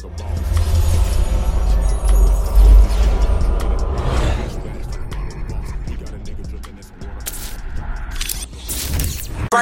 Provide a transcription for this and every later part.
Bring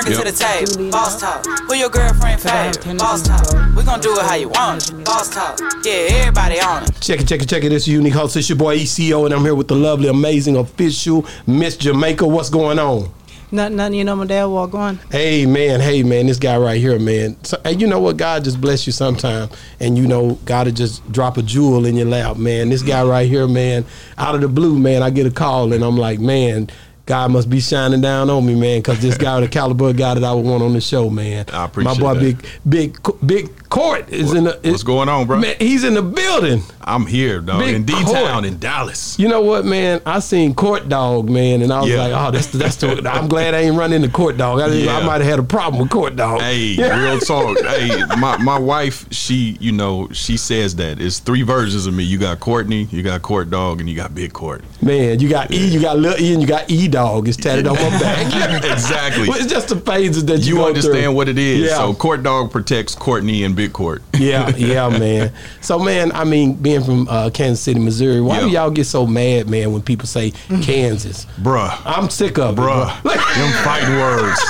it to the table, boss talk. Who your girlfriend favorite? Boss talk. We gon' do it how you want it. Boss talk. Yeah, everybody on it. Check it, check it, check it. This is Unique Host. It's your boy ECO, and I'm here with the lovely, amazing, official Miss Jamaica. What's going on? Nothing, nothing. You know, my dad walk on. Hey man, hey man, this guy right here, man. So, hey, you know what? God just bless you sometime, and you know God will just drop a jewel in your lap, man. This guy right here, man. Out of the blue, man, I get a call, and I'm like, man. God must be shining down on me, man, because this guy, the caliber guy that I would want on the show, man. I appreciate My boy, that. big, big, big Court is in the. What's going on, bro? Man, he's in the building. I'm here, dog, Big in D Town, in Dallas. You know what, man? I seen Court Dog, man, and I was Yeah. like, oh, that's the, that's the. I'm glad I ain't run into Court Dog. I, Yeah. I might have had a problem with Court Dog. Hey, real talk. hey, my, my wife, she, you know, she says that it's three versions of me. You got Courtney, you got Court Dog, and you got Big Court. Man, you got E, you got Lil E, and you got E Dog. It's tatted on my back. exactly. Well, it's just the phases that you, You understand through. what it is. Yeah. So Court Dog protects Courtney and Big Court. yeah, yeah, man. So, man, I mean, being from uh, Kansas City, Missouri, why do y'all get so mad, man, when people say Kansas? Bruh. I'm sick of Bruh. it, bro. Them fighting words.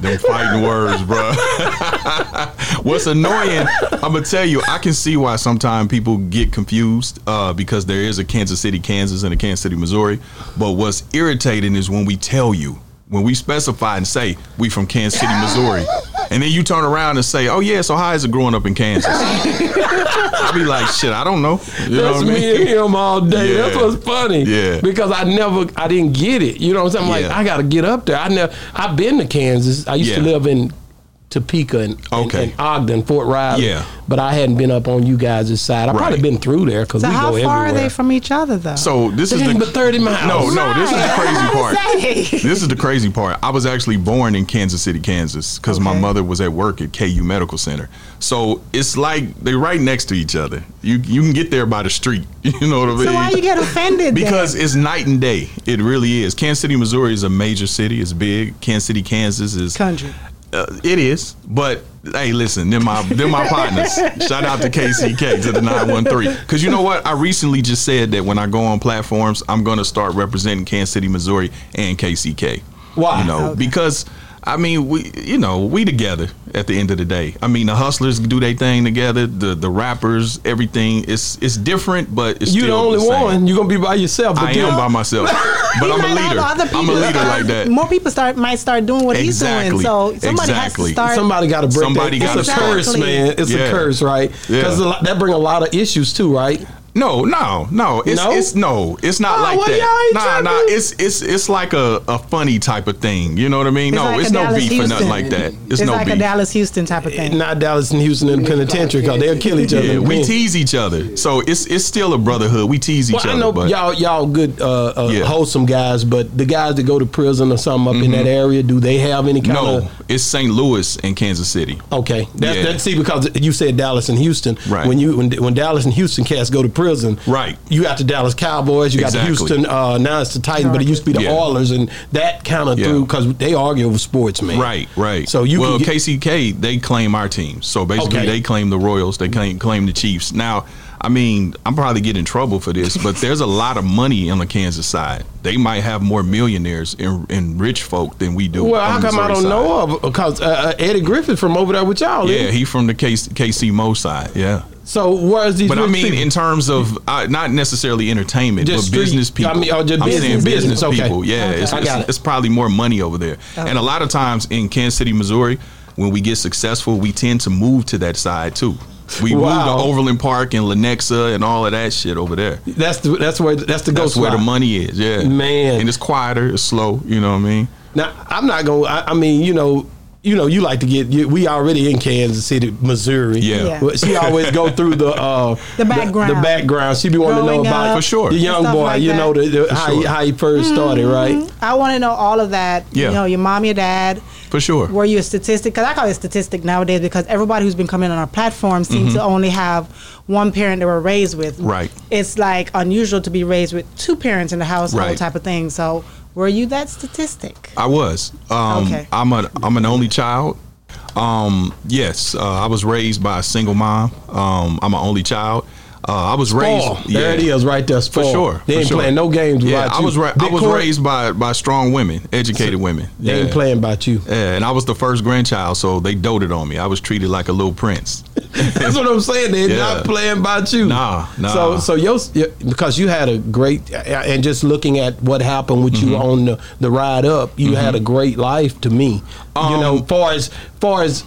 Them fighting words, bruh. What's annoying, I'm gonna tell you, I can see why sometimes people get confused uh, because there is a Kansas City, Kansas and a Kansas City, Missouri. But what's irritating is when we tell you, when we specify and say we from Kansas City, Missouri, and then you turn around and say, "Oh yeah, so how is it growing up in Kansas?" I'll be like, "Shit, I don't know." You know That's I me and him all day. That's Yeah. what's funny. Yeah. Because I never, I didn't get it. You know what I'm saying? I'm like, I got to get up there. I never, I've been to Kansas. I used to live in Topeka and, and- Okay. and Ogden, Fort Riley. Yeah. But I hadn't been up on you guys' side. I've probably been through there because So we how go far are they from each other, though? So this is the but 30 miles. No, no, this is the crazy part. This is the crazy part. I was actually born in Kansas City, Kansas, because my mother was at work at KU Medical Center. So it's like they're right next to each other. You you can get there by the street. You know what I mean? So why you get offended? because then? it's night and day. It really is. Kansas City, Missouri is a major city. It's big. Kansas City, Kansas is country. Uh, it is, but hey, listen, they're my they're my partners. Shout out to KCK to the nine one three. Because you know what, I recently just said that when I go on platforms, I'm going to start representing Kansas City, Missouri, and KCK. Why? You know, Okay. because I mean, we you know we together at the end of the day. I mean, the hustlers do their thing together. The the rappers, everything. It's it's different, but it's You the still only same. one. You're going to be by yourself. I But am then- by myself, but I'm a leader. other I'm a people leader like that. More people start might start doing what he's doing. So somebody has Exactly. to start. Somebody got to break Somebody gotta It's a start. curse, man. It's a curse, right? Yeah. Because that bring a lot of issues too, right? No, no, no. It's No? it's no. It's not Oh, like well, y'all that. ain't Nah, nah. tripping. It's it's it's like a, a funny type of thing. You know what I mean? It's no, like it's no Dallas beef or nothing like that. It's, It's no like beef. a Dallas Houston type of thing. Not Dallas and Houston in the penitentiary because they'll kill each other. yeah, we tease each other, so it's it's still a brotherhood. We tease each Well, I other, know but y'all y'all good uh, uh, Yeah. wholesome guys, but the guys that go to prison or something up in that area, do they have any kind no, of No, it's St. Louis and Kansas City. Okay, that's, Yeah. that's see because you said Dallas and Houston. Right. When you when, when Dallas and Houston cats go to prison, Right. You got the Dallas Cowboys, you got the Houston. Uh, now it's the Titans, but it used to be the Yeah. Oilers, and that kind of Yeah. threw because they argue over sports, man. Right, right. So you well, get, KCK they claim our team. So basically, Okay. they claim the Royals. They claim claim the Chiefs. Now, I mean, I'm probably getting in trouble for this, but there's a lot of money on the Kansas side. They might have more millionaires and, and rich folk than we do. well, how come I don't side. know of? Because uh, uh, Eddie Griffin from over there with y'all. Yeah, isn't he? he from the KC, KC Mo side. Yeah. So where's these? But I mean, people? in terms of uh, not necessarily entertainment, Just but street- business people. I mean, oh, just I'm business- saying business, business okay. people. Yeah, Okay. it's, it's, it. it's probably more money over there. And a lot of times in Kansas City, Missouri, when we get successful, we tend to move to that side too. We Wow. moved to Overland Park and Lenexa and all of that shit over there. that's the that's where that's the That's ghost where the money is. Yeah, Man. and it's quieter, it's slow. You know what I mean? Now I'm not going. to I mean, you know, you know, you like to get. You, we already in Kansas City, Missouri. Yeah. Yeah. She always go through the uh, The background. The, background. She be wanting to know Growing about up, For sure. the young boy. like you that. know, the, the, For how, he, sure. how he 1st started, right? I want to know all of that. Yeah. You know, your mom, your dad. For sure. Were you a statistic? Because I call it a statistic nowadays because everybody who's been coming on our platform seems to only have one parent they were raised with. Mm-hmm. Right. It's like unusual to be raised with two parents in the household Right. type of thing. So were you that statistic? I was. Um, Okay. I'm a I'm an only child. Um, yes, uh, I was raised by a single mom. Um, I'm an only child. Uh, I was raised. Oh, there it is, right there. For sure. They for ain't sure. playing no games Yeah, I was ra- I was raised by by strong women, educated women. They yeah. ain't playing about you. Yeah, and I was the first grandchild, so they doted on me. I was treated like a little prince. That's what I'm saying. They're Yeah. not playing about you. Nah, nah. So, so your, your- because you had a great, and just looking at what happened with Mm-hmm. you on the, the ride up, you had a great life to me. you Um, know, far as far as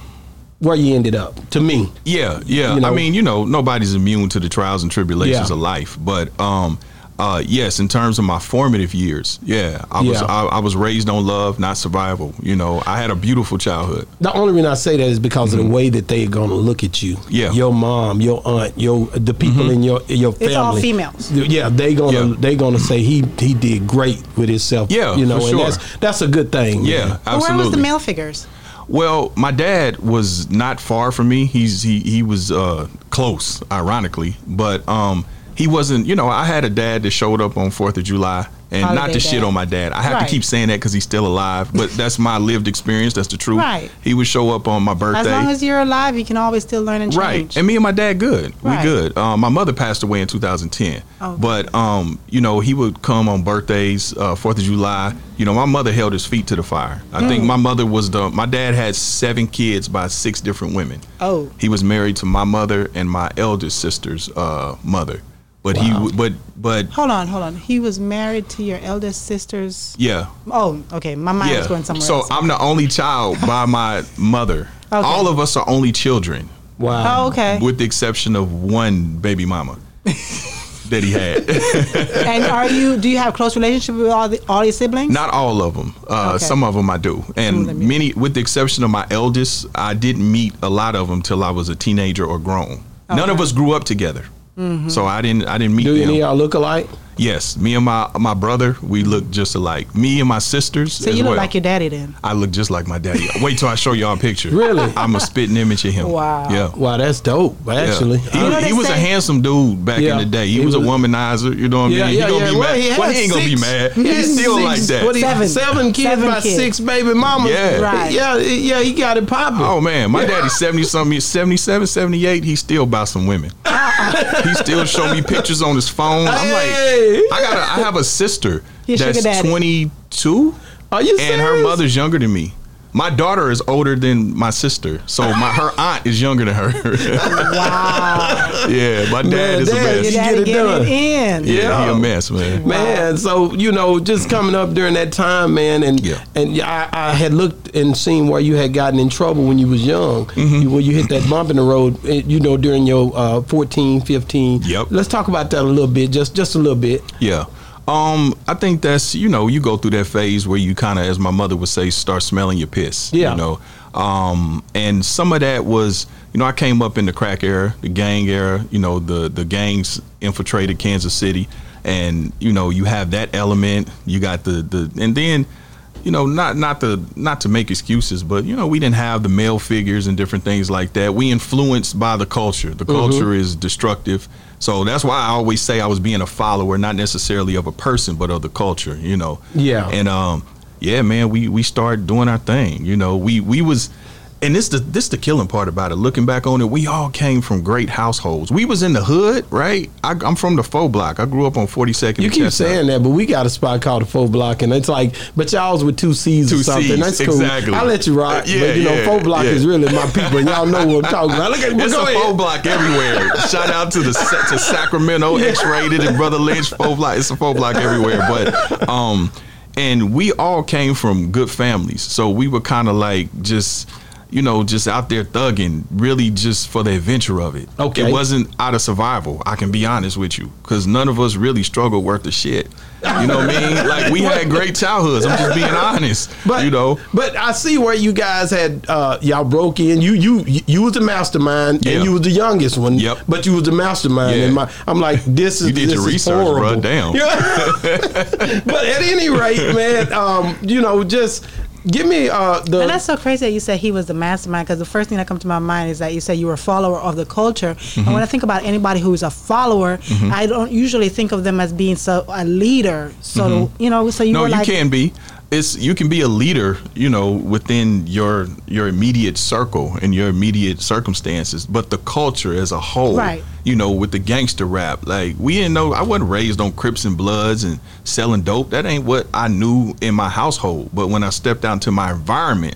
where you ended up to me. Yeah, yeah. You know? I mean, you know, nobody's immune to the trials and tribulations Yeah. of life, but um, uh, yes, in terms of my formative years, yeah, I was I, I was raised on love, not survival. You know, I had a beautiful childhood. The only reason I say that is because of the way that they're gonna look at you. Mm-hmm. Yeah. Mm-hmm. Your mom, your aunt, your the people in your your family. It's all females. Yeah, they gonna Yeah. they gonna say he he did great with himself. Yeah, you know, for and sure. that's that's a good thing. Yeah, man. But absolutely. where was the male figures? Well, my dad was not far from me. He's he he was uh, close, ironically, but um, he wasn't. You know, I had a dad that showed up on Fourth of July, and not Holiday to shit on my dad. I have Right. to keep saying that because he's still alive, but that's my lived experience. That's the truth. Right. He would show up on my birthday. As long as you're alive, you can always still learn and change. Right, and me and my dad good. Right. We good. Um, my mother passed away in 2010, Oh. but um, you know he would come on birthdays, uh, Fourth of July. You know, my mother held his feet to the fire. I Mm. think my mother was the. My dad had seven kids by six different women. Oh. He was married to my mother and my eldest sister's uh, mother, but he w- but but Hold on, hold on. He was married to your eldest sister's. yeah. Oh, okay. My mind was going somewhere So else. I'm the only child by my mother. Okay. All of us are only children. Wow. oh, okay. with the exception of one baby mama that he had. and are you? Do you have close relationship with all the all your siblings? Not all of them. Uh, Okay. Some of them I do, and them you many, with the exception of my eldest, I didn't meet a lot of them till I was a teenager or grown. Okay. None of us grew up together, so I didn't. I didn't meet Do any them. of y'all look alike? Yes, me and my my brother, we look just alike. Me and my sisters. so as you look well. like your daddy then. I look just like my daddy. Wait till I show y'all a picture. Really? I'm a spitting image of him. Wow. Yeah. Wow, that's dope. Yeah. Actually, he, You know he they was a handsome dude back Yeah. in the day. He, He was, was- a womanizer. You know what I Yeah, mean? yeah, he gonna yeah. be Well, mad. he Well, he ain't gonna be mad. He's still six- like that. What he, Seven. seven kids Seven by kids. six baby mamas. Yeah. Right. Yeah, yeah, he got it popping. Oh man, my daddy's 70 something, 77, 78, he still about some women. he still show me pictures on his phone. I'm like I got a, I have a sister Your that's daddy. 22 Are you and her mother's younger than me. My daughter is older than my sister, so my her aunt is younger than her. Wow. yeah, my dad Man, is a dad, mess. you get it getting done. it in. yeah, he a mess, man. Man, so you know, just coming up during that time, man, and Yeah. and I, I had looked and seen where you had gotten in trouble when you was young, Mm-hmm. you, when you hit that bump in the road, eh, you know, during your uh, 14, 15. Yep. Let's talk about that a little bit, just just a little bit. Yeah. Um, I think that's you know you go through that phase where you kind of, as my mother would say, start smelling your piss. Yeah. You know, um, and some of that was you know I came up in the crack era, the gang era. You know, the the gangs infiltrated Kansas City, and you know you have that element. You got the the and then. You know, not not to not to make excuses, but you know, we didn't have the male figures and different things like that. We influenced by the culture. The culture is destructive. So that's why I always say I was being a follower, not necessarily of a person, but of the culture, you know. Yeah. And um, yeah, man, we we started doing our thing. You know, we we was and this the this the killing part about it. Looking back on it, we all came from great households. We was in the hood, right? I, I'm from the faux block. I grew up on 42nd. You keep saying that, but we got a spot called the Faux Block, and it's like, but y'all's with two C's or something. Cs, That's cool. exactly. I'll let you rock. Yeah, but you know, yeah, Faux Block yeah. is really my people, and y'all know what I'm talking about. Look at me. It's a faux block everywhere. Shout out to the to Sacramento X-Raided and Brotha Lynch faux block. It's a faux block everywhere. But um, and we all came from good families, so we were kind of like just. You know, just out there thugging, really just for the adventure of it. Okay. It wasn't out of survival. I can be honest with you, because none of us really struggled worth the shit. You know what I mean? Like we had great childhoods. I'm just being honest. But you know, but I see where you guys had uh, y'all broke in. You you you was the mastermind, Yeah. and you was the youngest one. Yep. But you was the mastermind, Yeah. and my, I'm like, this is You did this your is research, horrible. bruh. Damn. Yeah. but at any rate, man, um, you know, just give me uh, the. And that's so crazy that you said he was the mastermind because the first thing that comes to my mind is that you said you were a follower of the culture. Mm-hmm. And when I think about anybody who's a follower, I don't usually think of them as being so a leader. So you know, so you Mm-hmm. no, were you can be. It's you can be a leader, you know, within your your immediate circle and your immediate circumstances, but the culture as a whole, Right. you know, with the gangster rap, like we didn't know. I wasn't raised on Crips and Bloods and selling dope. That ain't what I knew in my household. But when I stepped out into my environment,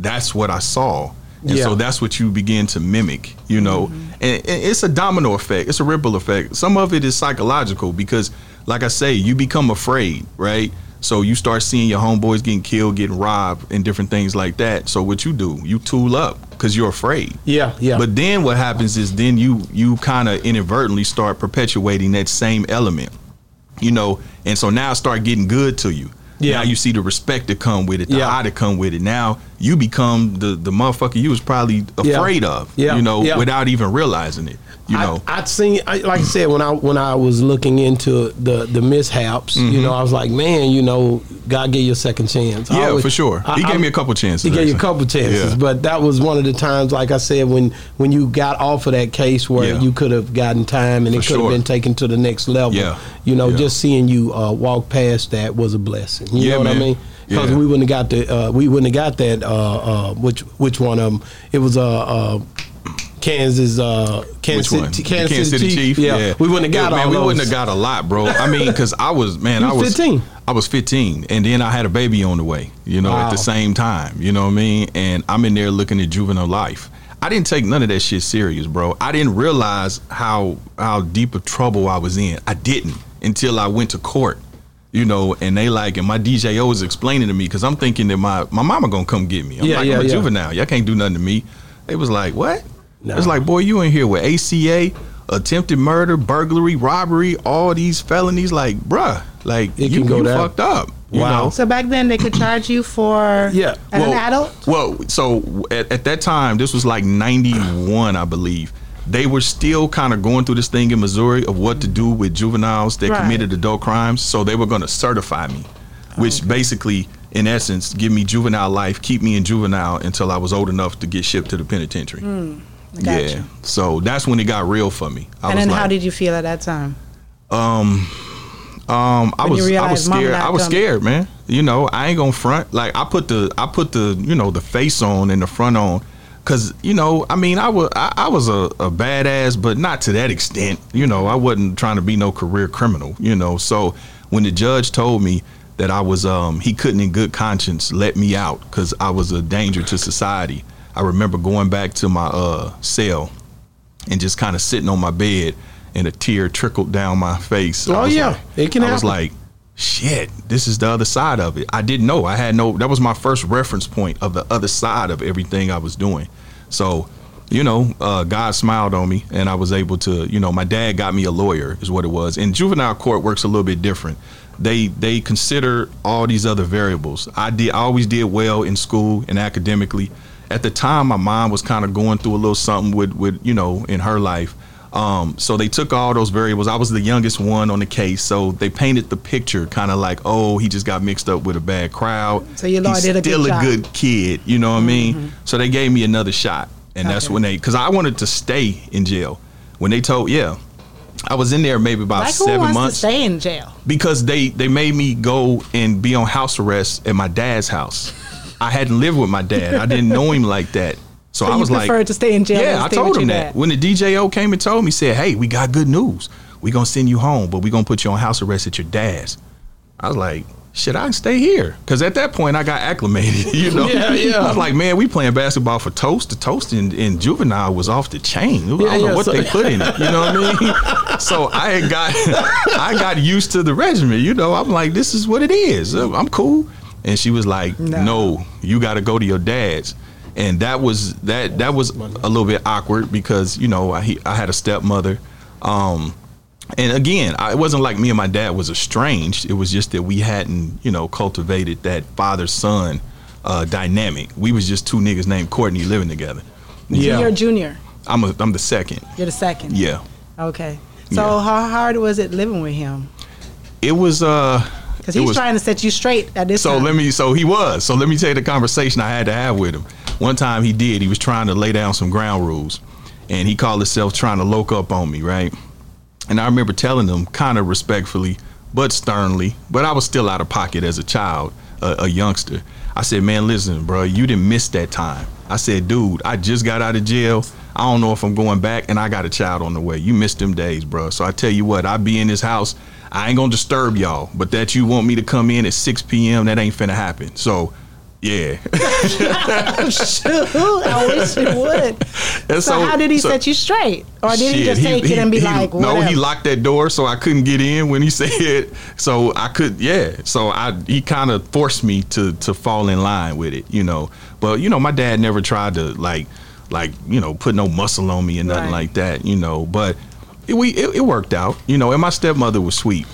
that's what I saw. And Yeah. so that's what you begin to mimic, you know. Mm-hmm. And, and it's a domino effect. It's a ripple effect. Some of it is psychological because, like I say, you become afraid, right? So you start seeing your homeboys getting killed, getting robbed, and different things like that. So what you do, you tool up because you're afraid. Yeah, yeah. But then what happens is then you you kind of inadvertently start perpetuating that same element, you know, and so now it start getting good to you. Yeah. Now you see the respect that come with it, the Yeah. eye to come with it. Now you become the the motherfucker you was probably Yeah. afraid of, Yeah. you know, Yeah. without even realizing it. You know, I, I'd seen, I, like I said, when I when I was looking into the the mishaps, you know, I was like, man, you know, God gave you a second chance. Mm-hmm. yeah, always- for sure. I- he I- gave me a couple chances. He gave you a couple chances, Yeah. but that was one of the times, like I said, when when you got off of that case where Yeah. you could have gotten time and it could have sure. been taken to the next level. Yeah. You know, Yeah. just seeing you uh, walk past that was a blessing. You Yeah, know what I mean? Because Yeah. we wouldn't have got the uh, we wouldn't have got that. Uh, uh, which which one of them? It was uh, uh, Kansas. Uh, Kansas City, The Kansas, City, Chief. Yeah. we wouldn't have got Yeah, man, we those. wouldn't have got a lot, bro. I mean, because I was man, I was was 15. I was 15, and then I had a baby on the way. You know, at the same time. You know what I mean? And I'm in there looking at juvenile life. I didn't take none of that shit serious, bro. I didn't realize how how deep of trouble I was in. I didn't until I went to court. You know, and they like, and my DJO was explaining to me because I'm thinking that my my mama gonna come get me. I'm Yeah, like, yeah, I'm a yeah. juvenile. Y'all can't do nothing to me. They was like, what? No. It's like, boy, you in here with ACA, attempted murder, burglary, robbery, all these felonies. Like, bruh, like It you, can go you fucked up. You Wow. know? So back then they could charge you for Yeah. as an adult. Well, so at, at that time, this was like 91, I believe. They were still kind of going through this thing in Missouri of what to do with juveniles that Right. committed adult crimes. So they were going to certify me, which basically, in essence, give me juvenile life, keep me in juvenile until I was old enough to get shipped to the penitentiary. Hmm, Gotcha. Yeah. So that's when it got real for me. I And was then like, how did you feel at that time? Um, I When you was I was scared. I was coming? scared, man. You know, I ain't gonna front. Like I put the I put the you know the face on and the front on, cause you know I mean I was I, I was a, a badass, but not to that extent. You know, I wasn't trying to be no career criminal. You know, so when the judge told me that I was um he couldn't in good conscience let me out because I was a danger to society. I remember going back to my uh cell and just kind of sitting on my bed and a tear trickled down my face. Oh, yeah. like- It can I was like, shit, this is the other side of it. I didn't know. I had no that was my first reference point of the other side of everything I was doing. So, you know, uh, God smiled on me and I was able to, you know, my dad got me a lawyer is what it was. And juvenile court works a little bit different. They they consider all these other variables. I did I always did well in school and academically. At the time my mom was kind of going through a little something with with, you know, in her life. Um, so they took all those variables. I was the youngest one on the case, so they painted the picture kind of like, oh, he just got mixed up with a bad crowd. So your lawyer He's did a good still job. a good kid. You know what I mean? So they gave me another shot, and that's when they because I wanted to stay in jail. When they told, yeah, I was in there maybe about Like seven months to stay in jail? because they they made me go and be on house arrest at my dad's house. I hadn't lived with my dad. I didn't know him like that. So, So I you was like, preferred to stay in jail Yeah, I told him your that dad. when the DJO came and told me, said, "Hey, we got good news. We gonna send you home, but we gonna put you on house arrest at your dad's." I was like, "Shit, I can stay here," because at that point I got acclimated. You know, Yeah, yeah. I was like, "Man, we playing basketball for toast. The toast in, in juvenile was off the chain. I don't Yeah, know what so- they put in it. You know what I mean?" so I had got I got used to the regimen. You know, I'm like, "This is what it is. I'm cool." And she was like, No. "No, you got to go to your dad's." And that was that that was a little bit awkward because you know I, he, I had a stepmother um and again I, it wasn't like me and my dad was estranged it was just that we hadn't you know cultivated that father son uh dynamic we was just two niggas named Courtney living together Yeah. You're a junior. I'm a, I'm the second You're the second. yeah Okay. So Yeah. how hard was it living with him? it was uh Because he's was- trying to set you straight at this point. So time. let me. So he was. So let me tell you the conversation I had to have with him. One time he did. He was trying to lay down some ground rules, and he called himself trying to loke up on me, right? And I remember telling him, kind of respectfully, but sternly. But I was still out of pocket as a child. a, a youngster. I said, man, listen, bro, you didn't miss that time. I said, dude, I just got out of jail. I don't know if I'm going back, and I got a child on the way. You missed them days, bro. So I tell you what, I be in this house. I ain't gonna disturb y'all, but that you want me to come in at 6 p.m. That ain't finna happen. So, yeah. Shoot, I wish you would. And So, how did he so- set you straight, or did he Shit, just take it and be he- like, no, he locked that door so I couldn't get in when he said. So I could, yeah. So I he kind of forced me to to fall in line with it, you know. But you know, my dad never tried to like like you know put no muscle on me and nothing Right. like that, you know. But it, we it, it worked out, you know. And my stepmother was sweet.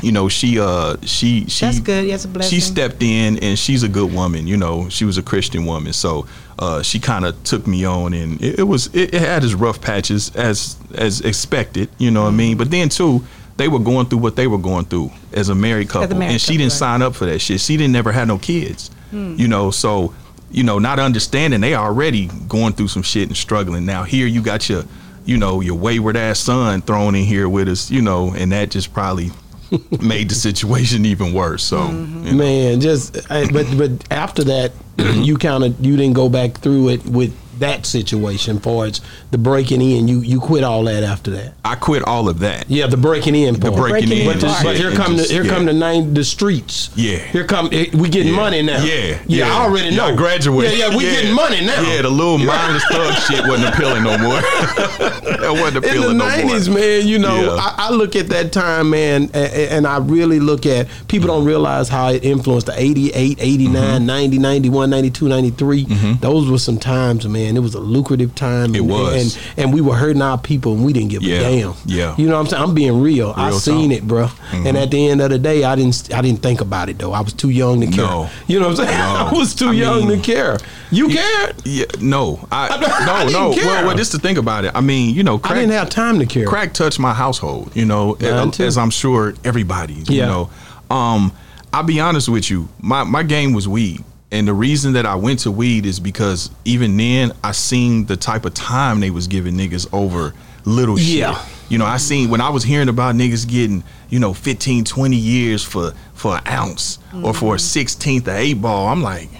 You know, she uh she she That's good. That's a blessing. she stepped in and she's a good woman you know. She was a christian woman. So uh, she kind of took me on and it, it was it, it had its rough patches as as expected you know what i mean? But then too they were going through what they were going through as a married couple. married and she couple, didn't right. sign up for that shit. She didn't never had no kids you know? So you know not understanding they already going through some shit and struggling. Now here you got your you know your wayward ass son thrown in here with us you know? And that just probably made the situation even worse so Mm-hmm. you know. Man, just I- but but after that, you kind of you didn't go back through it with that situation. For it's the breaking in, you you quit all that after that. I quit all of that. Yeah, the breaking in The breaking, breaking in. in But, part. but here come just- the here yeah. come the nine the streets. Yeah. Here come we getting Yeah. money now. Yeah, yeah. I already know. I graduated. Yeah, yeah. We getting money now. Yeah, the little mindless thug shit wasn't appealing no more. that wasn't appealing in the appealing no more. nineties, man, you know, Yeah. I, I look at that time, man, a- a- and I really look at people don't realize how it influenced the 88, 89, Mm-hmm. 90, 91, 92, 93. Those were some times, man. It was a lucrative time. It and, was. And, and we were hurting our people and we didn't give Yeah. a damn. Yeah. You know what I'm saying? I'm being real. I Real seen talk. Mm-hmm. it, bro. And at the end of the day, I didn't I didn't think about it though. I was too young to care. No. You know what I'm saying? No. I was too I young mean, to care. You cared? Yeah, no, I, I no, no. care. Well, well, just to think about it. I mean, you know, I crack, didn't have time to care. crack touched my household. You know, as, as I'm sure everybody. You Yeah. know, um, I'll be honest with you. My my game was weed. And the reason that I went to weed is because even then I seen the type of time they was giving niggas over little shit. You know, I seen when I was hearing about niggas getting, you know, 15, 20 years for for an ounce or for a mm-hmm. sixteenth of eight ball. I'm like,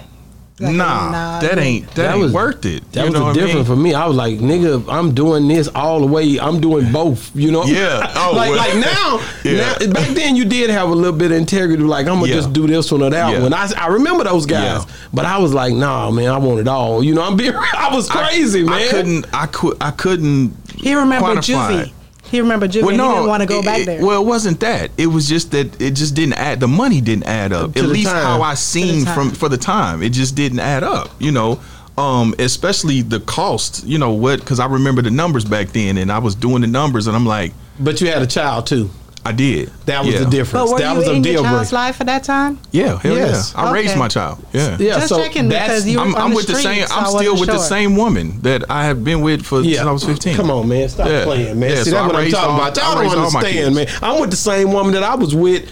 Like, nah, nah, that ain't that, That ain't was- worth it. That You know was I different mean? for me. I was like, nigga, I'm doing this all the way. I'm doing both. You know? Yeah. Oh, like, well. like now, Yeah. now, back then you did have a little bit of integrity. Like I'm gonna Yeah. just do this one or that Yeah. one. I, I remember those guys, Yeah. but I was like, nah, man, I want it all. You know, I'm being. I was crazy, I, man. I couldn't. I could. I couldn't. He remembered quantify juvie. It. He remembered juvie. Well, no, he didn't want to go it- back there. Well, it wasn't that. It was just that it just didn't add. The money didn't add up. To At least time. how I seen from for the time, it just didn't add up. You know, um, especially the cost. You know what? Because I remember the numbers back then, and I was doing the numbers, and I'm like, but you had a child too. I did. That was yeah. the difference. but were that you was a in your deal child's breaker. life at that time? Yeah, hell Yes. yeah. I raised my child. Yeah. Yeah, Just so checking that's- because you were I'm, on I'm the with the same. streets, I'm so still wasn't with the same woman that I have been with for since I was 15. Come on, man. Stop Yeah. playing, man. Yeah, See, so that's I what I'm raised talking all- about. I Y'all don't raised all my understand, man. I'm with the same woman that I was with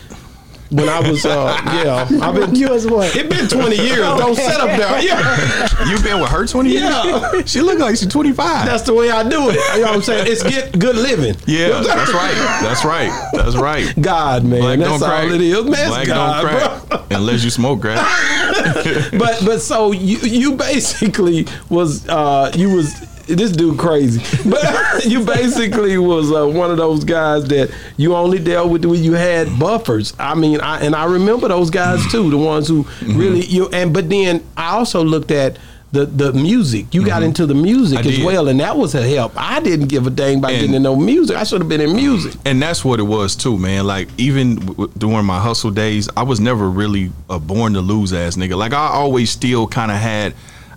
when I was, uh, yeah. I've been, You was what? It been 20 years. Don't set up there. Yeah. You've been with her 20 years? Yeah. she look like she's 25. That's the way I do it. You know what I'm saying? It's get good living. yeah, that's right. That's right. That's right. God, man. Black that's don't all crack. it is. Man, it's Black God, don't crack. bro. Unless you smoke crack. but but so you you basically was uh you was this dude crazy but you basically was uh, one of those guys that you only dealt with when you had buffers i mean i and i remember those guys too the ones who Mm-hmm. really you and but then i also looked at the, the music you got into the music Mm-hmm. I as did. well and that was a help i didn't give a dang about And- getting in no music i should have been in music and that's what it was too, man. Like even w- during my hustle days, I was never really a born to lose ass nigga. Like I always still kind of had.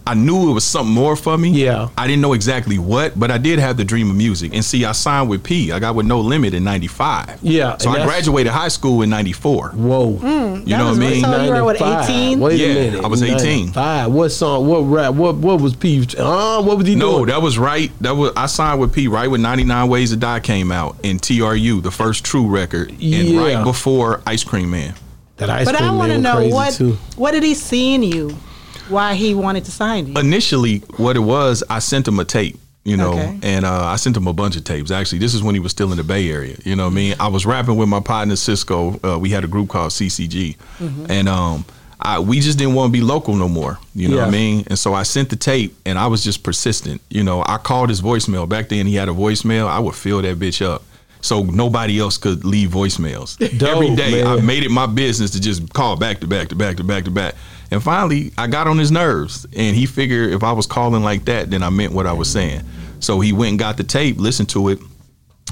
I knew it was something more for me. Yeah. I didn't know exactly what, but I did have the dream of music. And see, I signed with P. I got with No Limit in '95. Yeah, So I graduated high school in '94. whoa You know what I mean? So you were what, 95. 18? Wait Yeah, a minute. I was 18. Five. What song? What rap? What what was P? Uh, what was he No, doing? No, that was right. That was I signed with P right when 99 Ways to Die came out and TRU, the first true record, and Yeah. right before Ice Cream Man. that ice Cream Man. But cream I want to know what too. what did he see in you? Why he wanted to sign you? Initially, what it was, I sent him a tape. You know, Okay. and uh, I sent him a bunch of tapes. Actually, this is when he was still in the Bay Area. You know what I mean? I was rapping with my partner Cisco. Uh, we had a group called CCG, Mm-hmm. and um, I, we just didn't want to be local no more. You know what I mean? And so I sent the tape, and I was just persistent. You know, I called his voicemail back then. He had a voicemail. I would fill that bitch up, so nobody else could leave voicemails. Every Dope, day, I made it my business to just call back to back to back to back to back. And finally, I got on his nerves, and he figured if I was calling like that, then I meant what I was saying. So he went and got the tape, listened to it,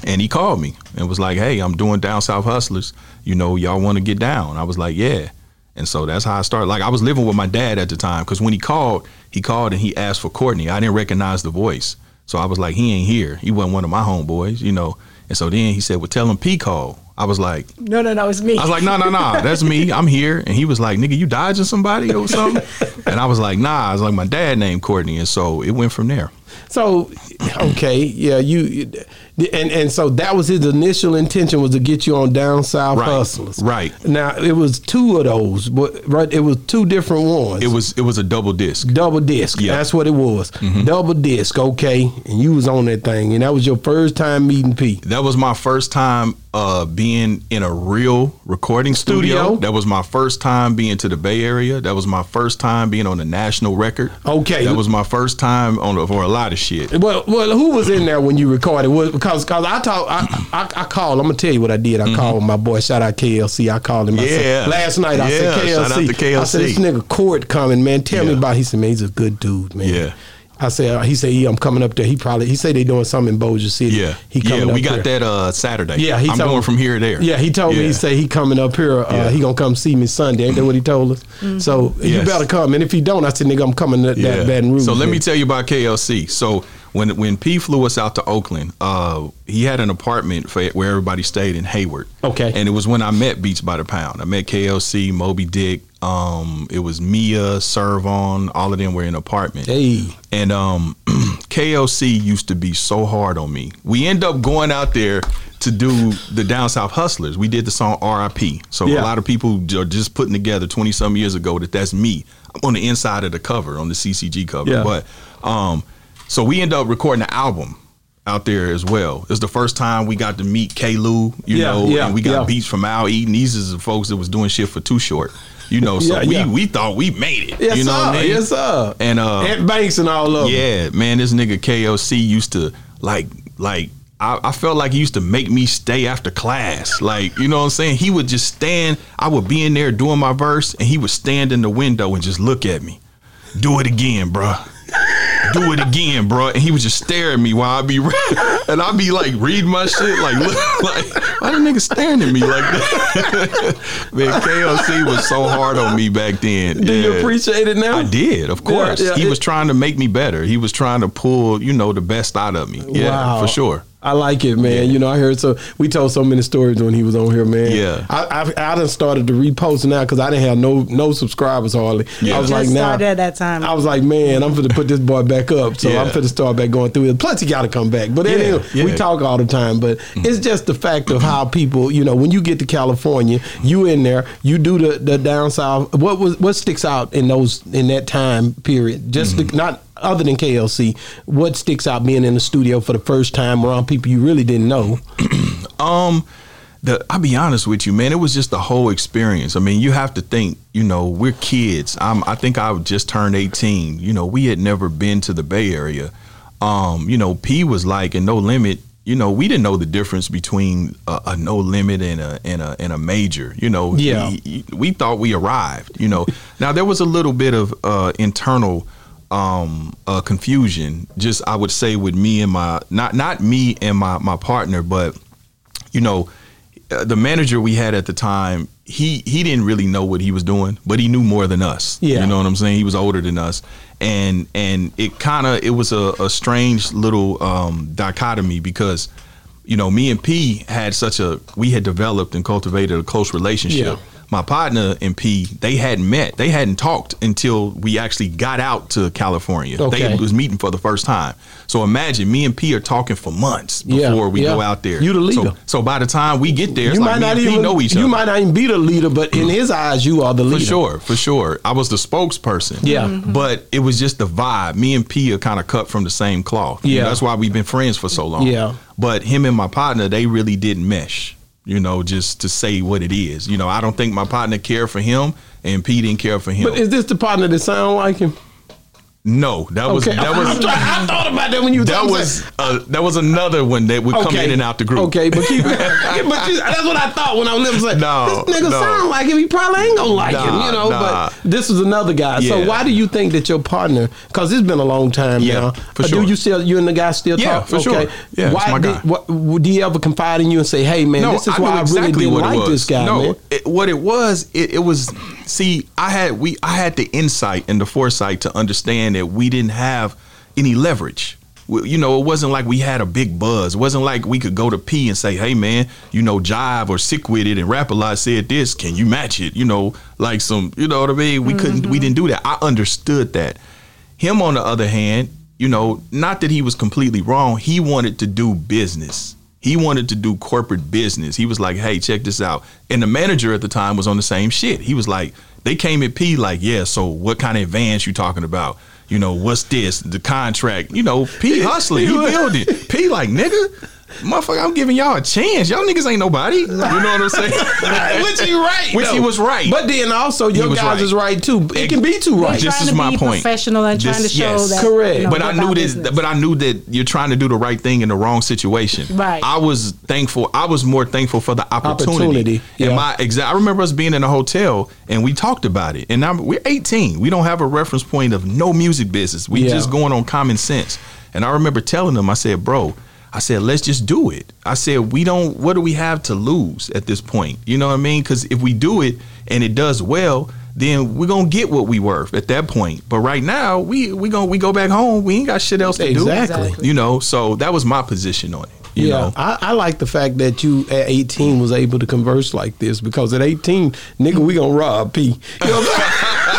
and he called me and was like, "Hey, I'm doing down south hustlers. You know, y'all want to get down?" I was like, "Yeah." And so that's how I started. Like I was living with my dad at the time because when he called, he called and he asked for Courtney. I didn't recognize the voice, so I was like, "He ain't here. He wasn't one of my homeboys, you know." And so then he said, "Well, tell him P called." I was like, No, no, no, it's me. I was like, no, no, no, that's me. I'm here. And he was like, nigga, you dodging somebody or something? And I was like, nah. I was like, my dad named Courtney. And so it went from there. So, okay, yeah, you, and and so that was his initial intention was to get you on down south Right, hustlers. right. Now it was two of those, but right, it was two different ones. It was it was a double disc. double disc. Yeah. Mm-hmm. That's what it was. Double disc. Okay, and you was on that thing, and that was your first time meeting P. That was my first time uh, being in a real recording studio. Studio. That was my first time being to the Bay Area. That was my first time being on a national record. Okay. That was my first time on for a lot of shit. Well, well, who was in there when you recorded? Was because cause I talk, I, I I called. I'm gonna tell you what I did. I called my boy. Shout out KLC. I called him. I said, Mm-hmm. Yeah. last night I said KLC. shout out to KLC. I said this nigga Court coming, man. Tell me Yeah. about. He said, man, he's a good dude, man. Yeah. I said, he said, yeah, I'm coming up there. He probably, he said they doing something in Bossier City. Yeah, he yeah. We up got here. that uh, Saturday. Yeah, he I'm told going me- from here to there. Yeah, he told me. He Yeah. said he coming up here. Uh, Yeah. He gonna come see me Sunday. Ain't that what he told us? So you better come. And if he don't, I said, nigga, I'm coming to that Baton Rouge. So let me tell you about KLC. So when when P flew us out to Oakland, uh, he had an apartment for where everybody stayed in Hayward. Okay. And it was when I met Beats by the Pound. I met KLC, Mo B. Dick. Um, it was Mia, Serv-On. All of them were in an apartment. Hey, And um, KLC used to be so hard on me. We end up going out there to do the Down South Hustlers. We did the song R.I.P. So Yeah. a lot of people are just putting together 20 some years ago that that's me. I'm on the inside of the cover, on the CCG cover. Yeah. But um, so we end up recording the album out there as well. It's the first time we got to meet K. Lou, you Yeah, know, yeah, and we got yeah. beats from Al Eaton. These is the folks that was doing shit for Too Short. You know, so we we thought we made it. yes you know sir, what I mean? yes sir. And uh Ant Banks and all of them. yeah, man, this nigga KLC used to like like I, I felt like he used to make me stay after class. Like, you know what I'm saying? He would just stand, I would be in there doing my verse, and he would stand in the window and just look at me. Do it again, bruh. Do it again, bro. And he would just stare at me while I'd be and I'd be like reading my shit, like look like why the nigga staring at me like that? Man, KLC was so hard on me back then. Do you appreciate it now? I did, of course. yeah, he it- was trying to make me better. He was trying to pull, you know, the best out of me. Yeah, Wow. for sure. I like it, man. You know, I heard so we told so many stories when he was on here, man. Yeah. I I, I done started to repost now because I didn't have no no subscribers hardly. Yeah. I was Just like, now at that time. I was like, man, I'm gonna put this boy back up. So Yeah. I'm gonna start back going through it. Plus, he got to come back. But anyway, Yeah, we. Mm-hmm. talk all the time. But it's just the fact of how people, you know, when you get to California, you in there, you do the the down south. What was what sticks out in those in that time period? Just Mm-hmm. the, not other than KLC, what sticks out being in the studio for the first time around people you really didn't know? Um, the I'll be honest with you, man. It was just the whole experience. I mean, you have to think. You know, we're kids. I'm. I think I just turned 18. You know, we had never been to the Bay Area. Um, you know, P was like in No Limit. You know, we didn't know the difference between a, a No Limit and a and a and a major. You know, Yeah. we, we thought we arrived. You know, now there was a little bit of uh, internal um uh confusion just i would say with me and my not not me and my my partner but you know uh, the manager we had at the time he he didn't really know what he was doing but he knew more than us Yeah. you know what i'm saying he was older than us and and it kind of it was a, a strange little um dichotomy because you know me and p had such a we had developed and cultivated a close relationship Yeah. My partner and P, they hadn't met. They hadn't talked until we actually got out to California. Okay. They was meeting for the first time. So imagine me and P are talking for months Yeah, before we yeah. go out there. You the So, leader. so by the time we get there, it's you like might me not and P even know each you other. might not even be the leader, but in his eyes, you are the leader. For sure, for sure. I was the spokesperson. Yeah. Mhm. But it was just the vibe. Me and P are kind of cut from the same cloth. You know, Yeah. that's why we've been friends for so long. Yeah. But him and my partner, they really didn't mesh. You know, just to say what it is. You know, I don't think my partner cared for him, and P didn't care for him. But is this the partner that sound like him? No, that was Okay, that was I thought about that when you. that was uh, that was another one that would come in and out the group. Okay, but keep, yeah, but you, that's what I thought when I was listening. No, this nigga no. sound like him. He probably ain't gonna like him, you know. nah. But this is another guy. So why do you think that your partner? Because it's been a long time Yeah, now. for Uh, sure. Do you still you and the guy still Yeah, talk? for sure. Yeah, why did. What, would he ever confide in you and say, "Hey, man, this is knew why I really didn't like was. this guy, no, man"? It, what it was, it, it was. See, I had we I had the insight and the foresight to understand that we didn't have any leverage. We- You know, it wasn't like we had a big buzz. It wasn't like we could go to P and say, "Hey, man, you know, Jive or Sick Wid It and Rap a Lot said this. Can you match it?" You know, like some. You know what I mean? We couldn't. We mm-hmm. didn't do that. I understood that. Him, on the other hand, you know, not that he was completely wrong. He wanted to do business. He wanted to do corporate business. He was like, "Hey, check this out." And the manager at the time was on the same shit. He was like, they came at P like, "Yeah, so what kind of advance you talking about? You know, what's this? The contract? You know, P hustling, he building. P like, nigga, motherfucker, I'm giving y'all a chance. Y'all niggas ain't nobody. You know what I'm saying? Which he right, Which he was right. But then also your was guys right. is right too. It can be too They're right. This is to my be point. professional and trying to show yes. that. Correct. You know, but I knew that. business. But I knew that you're trying to do the right thing in the wrong situation. Right. I was thankful. I was more thankful for the opportunity. Opportunity, yeah. And my exact. I remember us being in a hotel and we talked about it. And I'm, we're 18. We don't have a reference point of no music business. We Yeah. just going on common sense. And I remember telling them, I said, bro. I said, let's just do it. I said, we don't, what do we have to lose at this point? You know what I mean? Because if we do it and it does well, then we're gonna get what we worth at that point. But right now, we we gonna we go back home. We ain't got shit else to Exactly. Exactly. You know, so that was my position on it. You yeah, I, I like the fact that you at 18 was able to converse like this because at 18, nigga, we gonna rob P. You know?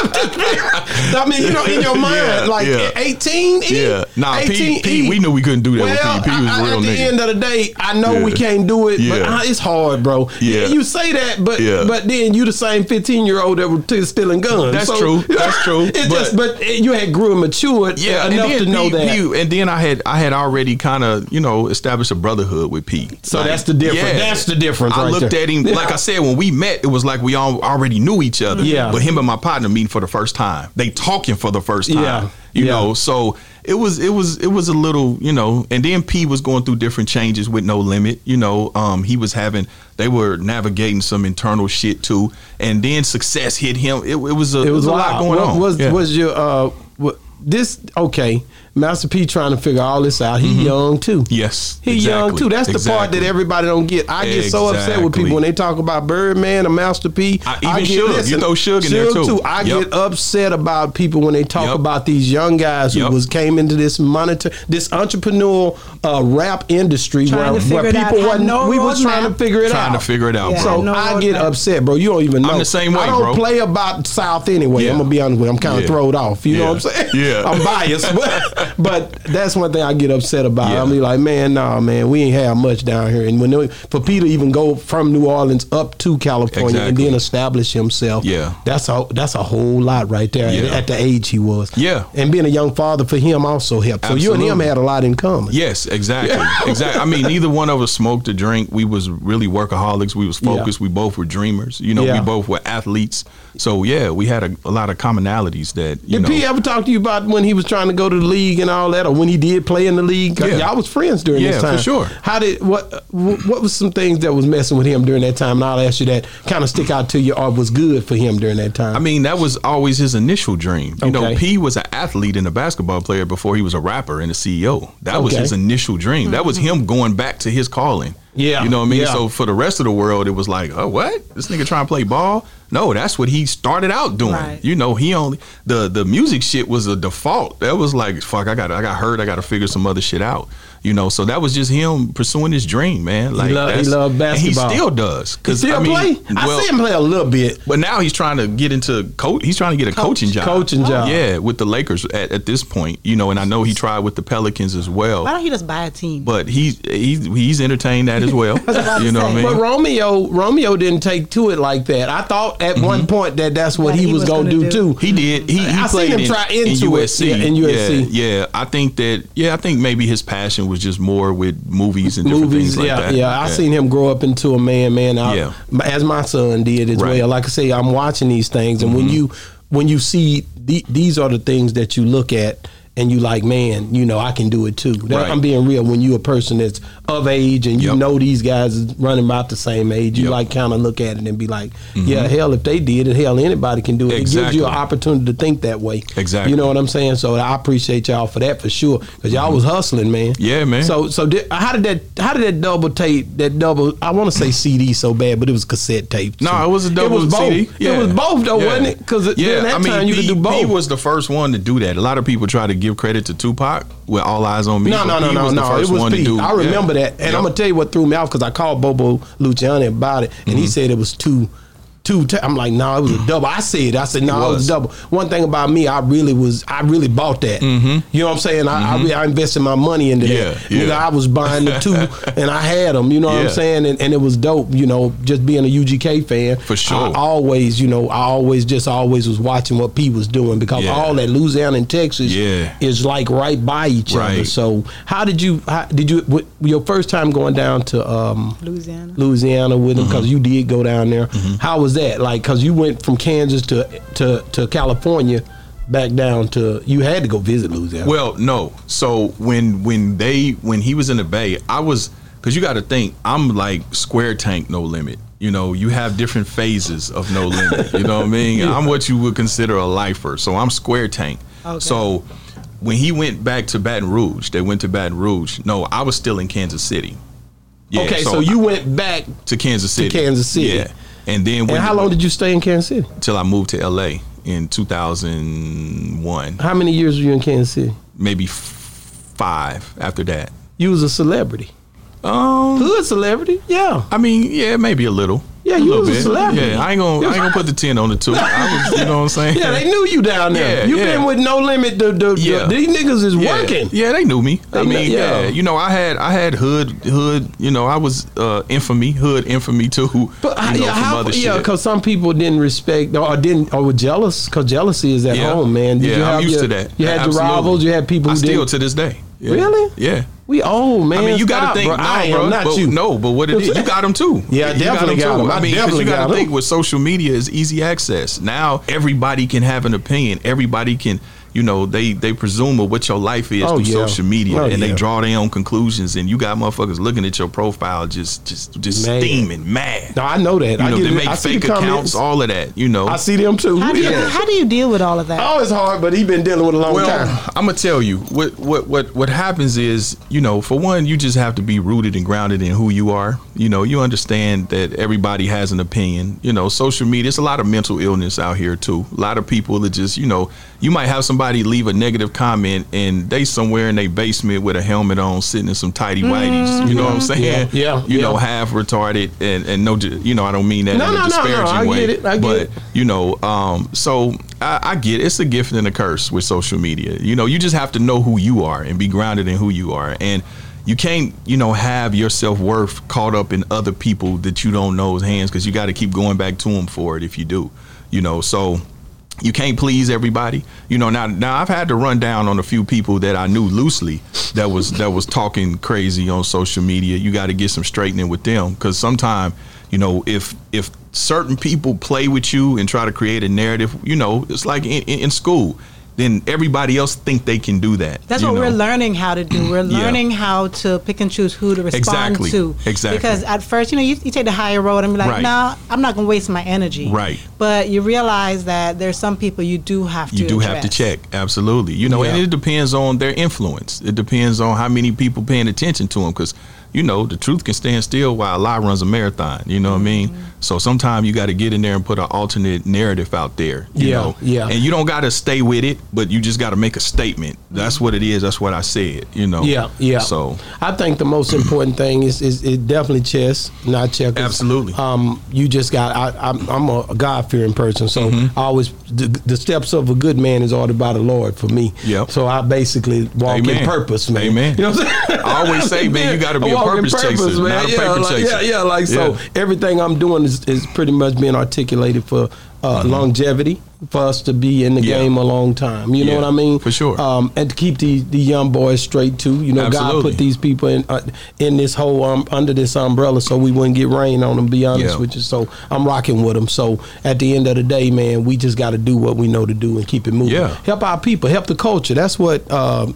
I mean, you know, in your mind, Yeah, like yeah. at 18, E, Yeah. Nah, P- 18 P- we knew we couldn't do that with well, P. P was I- real at the nigga. end of the day, I know we can't do it, but uh, it's hard, bro. Yeah. you say that, but Yeah. but then you the same 15 year old that was t- stealing guns. That's true. That's true. It's But- just, but you had grew and matured yeah, enough then to know P- that. P- and then I had I had already kind of you know established a brotherhood with P. So that's the difference. Yeah. That's the difference I right looked there. at him like I said when we met. It was like we all already knew each other. Yeah. But him and my partner meeting for the first time. They talking for the first time. Yeah. You Yeah. know, so it was it was it was a little you know. And then P was going through different changes with no limit. You know, um, he was having they were navigating some internal shit too. And then success hit him. It, it was a it was, a lot going What on. Was Yeah. was your uh what, this okay? Master P trying to figure all this out. He young too. Yes, He young too. That's the part that everybody don't get. I get so upset with people when they talk about Birdman or Master P. I- even Suge. You throw Suge in there, too. I Yep. get upset about people when they talk Yep. about these young guys who Yep. was came into this monitor this entrepreneurial uh, rap industry Trying where, where figure it out, people had wasn't. no we was trying to figure it Trying out. Trying to figure it out, Yeah. bro. So no I get roadmap. upset, bro. You don't even know. I'm the same way, I don't bro. play about South anyway. Yeah. I'm gonna be honest with you. I'm kind of Yeah. throwed off. You know what I'm saying? Yeah. I'm biased, but but that's one thing I get upset about. Yeah. I mean, like, man, nah, man, we ain't have much down here. And when they, for Peter even go from New Orleans up to California and then establish himself, Yeah. that's a that's a whole lot right there. Yeah. At the age he was, Yeah. and being a young father for him also helped. So you and him had a lot in common. Yes, exactly, exactly. I mean, neither one of us smoked or drink. We was really workaholics. We was focused. We both were dreamers. You know, Yeah. we both were athletes. So yeah, we had a, a lot of commonalities that you Did know. P ever talk to you about when he was trying to go to the league and all that, or when he did play in the league? Yeah. Y'all was friends during Yeah, this for time. sure. How did what what was some things that was messing with him during that time? And I'll ask you that kind of stick out to you, or was good for him during that time. I mean, that was always his initial dream. You know, P was an athlete and a basketball player before he was a rapper and a CEO. That was his initial dream. That was him going back to his calling. Yeah, You know what I mean? yeah. So for the rest of the world, it was like, oh, what? This nigga trying to play ball? No, that's what he started out doing. Right. You know, he only the the music shit was a default. That was like, fuck, I got I got hurt. I got to figure some other shit out. You know, so that was just him pursuing his dream, man. Like lo- he that's- loved and basketball. he still does. He still I mean, play? I see him play a little bit. but now he's trying to get into coach. He's trying to get a coaching job. Coaching job. Yeah, with the Lakers at, at this point, you know. And I know he tried with the Pelicans as well. Why don't you just buy a team? But he's he's he's entertained that as well. you know say. what I mean? But? Romeo, Romeo didn't take to it like that. I thought at mm-hmm. one point that that's what That he, he was, was gonna, gonna do, do. too. He did. He, he I seen played him in, try in into it, USC. yeah, in USC. Yeah, yeah. I think that. Yeah, I think maybe his passion was just more with movies and different movies. things like yeah, that. yeah. I seen him grow up into a man, man. I, Yeah. as my son did as Right. Mm-hmm. well. Like I say, I'm watching these things, and when you when you see the, these are the things that you look at. And you like, man, you know, I can do it too. That- Right. I'm being real. When you a person that's of age and you Yep. know these guys is running about the same age, you Yep. like kind of look at it and be like, mm-hmm. yeah, hell, if they did it, hell, anybody can do it. It gives you an opportunity to think that way. Exactly. You know what I'm saying? So I appreciate y'all for that for sure, because y'all mm-hmm. was hustling, man. Yeah, man. So so did, how did that how did that double tape that double I want to say CD so bad, but it was cassette tape. No, it was a double It was both. CD. It was both though, Yeah. wasn't it? Because during that time you could do both. P was the first one to do that. A lot of people try to give credit to Tupac with All Eyes on Me. no, no, no, no, was no. It was Pete. do- I remember yeah. that, and Yep. I'm gonna tell you what threw me off because I called Bobo Luciano about it, and he Mm-hmm. said it was two. Two, ta- I'm like, no, it was a double. I said, I said, no, It it was was. a double. One thing about me, I really was, I really bought that. You know what I'm saying? I, I, really, I invested my money into Mm-hmm. Yeah, that. yeah. Nigga, I was buying the two, and I had them. You know what I'm saying? And, and it was dope. You know, just being a UGK fan. For sure. I always, you know, I always just always was watching what P was doing because Yeah. all that Louisiana and Texas Yeah. is like right by each other. So how did you? How, did you? What, your first time going down to um, Louisiana. Louisiana with him Mm-hmm. because you did go down there. How was that? Like, because you went from Kansas to to to California, back down to you had to go visit Louisiana. Well, no. So when when they when he was in the Bay, I was because you got to think I'm like square tank, no limit. You know, you have different phases of no limit. You know what I mean? I'm what you would consider a lifer. So I'm square tank. Okay. So when he went back to Baton Rouge, they went to Baton Rouge. No, I was still in Kansas City. Yeah, okay, so, you went back. to Kansas City. To Kansas City. Yeah. And then And how long did you stay in Kansas City? till I moved to LA in 2001, How many years were you in Kansas City? maybe f- five after that. You was a celebrity. Um, Hood celebrity, yeah. I mean, yeah, maybe a little. Yeah, you was a celebrity. Yeah, I ain't gonna, I ain't gonna put the ten on the two. I was, you know what I'm saying? Yeah, they knew you down there. Yeah, you yeah. been with No Limit. The, the, the- Yeah. these niggas is yeah. working. Yeah, they knew me. I They kn- mean, yeah. yeah. you know, I had, I had hood, hood. You know, I was uh, infamy, hood infamy too. But you how- know, how, yeah, because some people didn't respect or didn't or were jealous because jealousy is at home, man. Did yeah, you have I'm used your, to that. You had your Absolutely. rivals. You had people I who still didn't. to this day. Yeah. Really? Yeah. we old man. I mean, you got to think, bro. no, I am bro, not but, you. No, but what it is, you got them too. Yeah, I You definitely got 'em. I I mean, 'cause definitely you got to think with social media is easy access. Now everybody can have an opinion. Everybody can, you know, they they presume of what your life is Oh, through yeah. social media, Oh, and yeah. they draw their own conclusions. And you got motherfuckers looking at your profile, just just just Mad. steaming, mad. No, I know that. You I know, get they it. make I fake the accounts, all of that. You know, I see them too. How do you Yeah. how do you deal with all of that? Oh, it's hard, but he's been dealing with it a long Well, time. I'm gonna tell you what what what what happens is, you know, for one, you just have to be rooted and grounded in who you are. You know, you understand that everybody has an opinion. You know, social media. It's a lot of mental illness out here too. A lot of people that just, you know, you might have somebody leave a negative comment and they somewhere in their basement with a helmet on, sitting in some tidy whities. You know what I'm saying? Yeah, yeah, You know, half retarded and and no, you know, I don't mean that No, in a no, no, no, I way. get it, I get but it. you know um so I, I get it. it's a gift and a curse with social media you know you just have to know who you are and be grounded in who you are and you can't you know have your self-worth caught up in other people that you don't know's hands because you got to keep going back to them for it if you do you know so you can't please everybody. You know, now now I've had to run down on a few people that I knew loosely that was that was talking crazy on social media. You got to get some straightening with them because sometimes, you know, if if certain people play with you and try to create a narrative, you know, it's like in, in, in school. Then everybody else think they can do that. That's what know? we're learning how to do. We're Yeah. learning how to pick and choose who to respond Exactly. to. Exactly. Because at first, you know, you, you take the higher road and be like, Right. no, I'm not going to waste my energy. Right. But you realize that there's some people you do have to you do have to check absolutely you know and it depends on their influence it depends on how many people paying attention to them because you know the truth can stand still while a lie runs a marathon you know what i mean Mm-hmm. So sometimes you got to get in there and put an alternate narrative out there you Yeah, know yeah. and you don't got to stay with it but you just got to make a statement that's what it is that's what i said you know Yeah, yeah. so I think the most important thing is is, is definitely chess, not checkers. Absolutely. Um, you just got. I, I'm, I'm a God fearing person, so Mm-hmm. I always the, the steps of a good man is ordered by the Lord for me. Yep. So I basically walk in purpose, man. Amen. You know what I'm saying? I always say, man, you gotta be a walking purpose chaser, not a yeah, paper like, chaser. yeah, yeah. Like so, everything I'm doing is, is pretty much being articulated for uh, longevity for us to be in the Mm-hmm. Yeah. game a long time. You know Yeah, what I mean? for sure. Um, and to keep the the young boys straight too. You know, God put these people in uh, in this whole um, under this umbrella so we wouldn't get rain on them. Be honest Yeah. with you. So I'm rocking with them. So at the end of the day, man, we just got to do what we know to do and keep it moving. Yeah. Help our people. Help the culture. That's what. Um,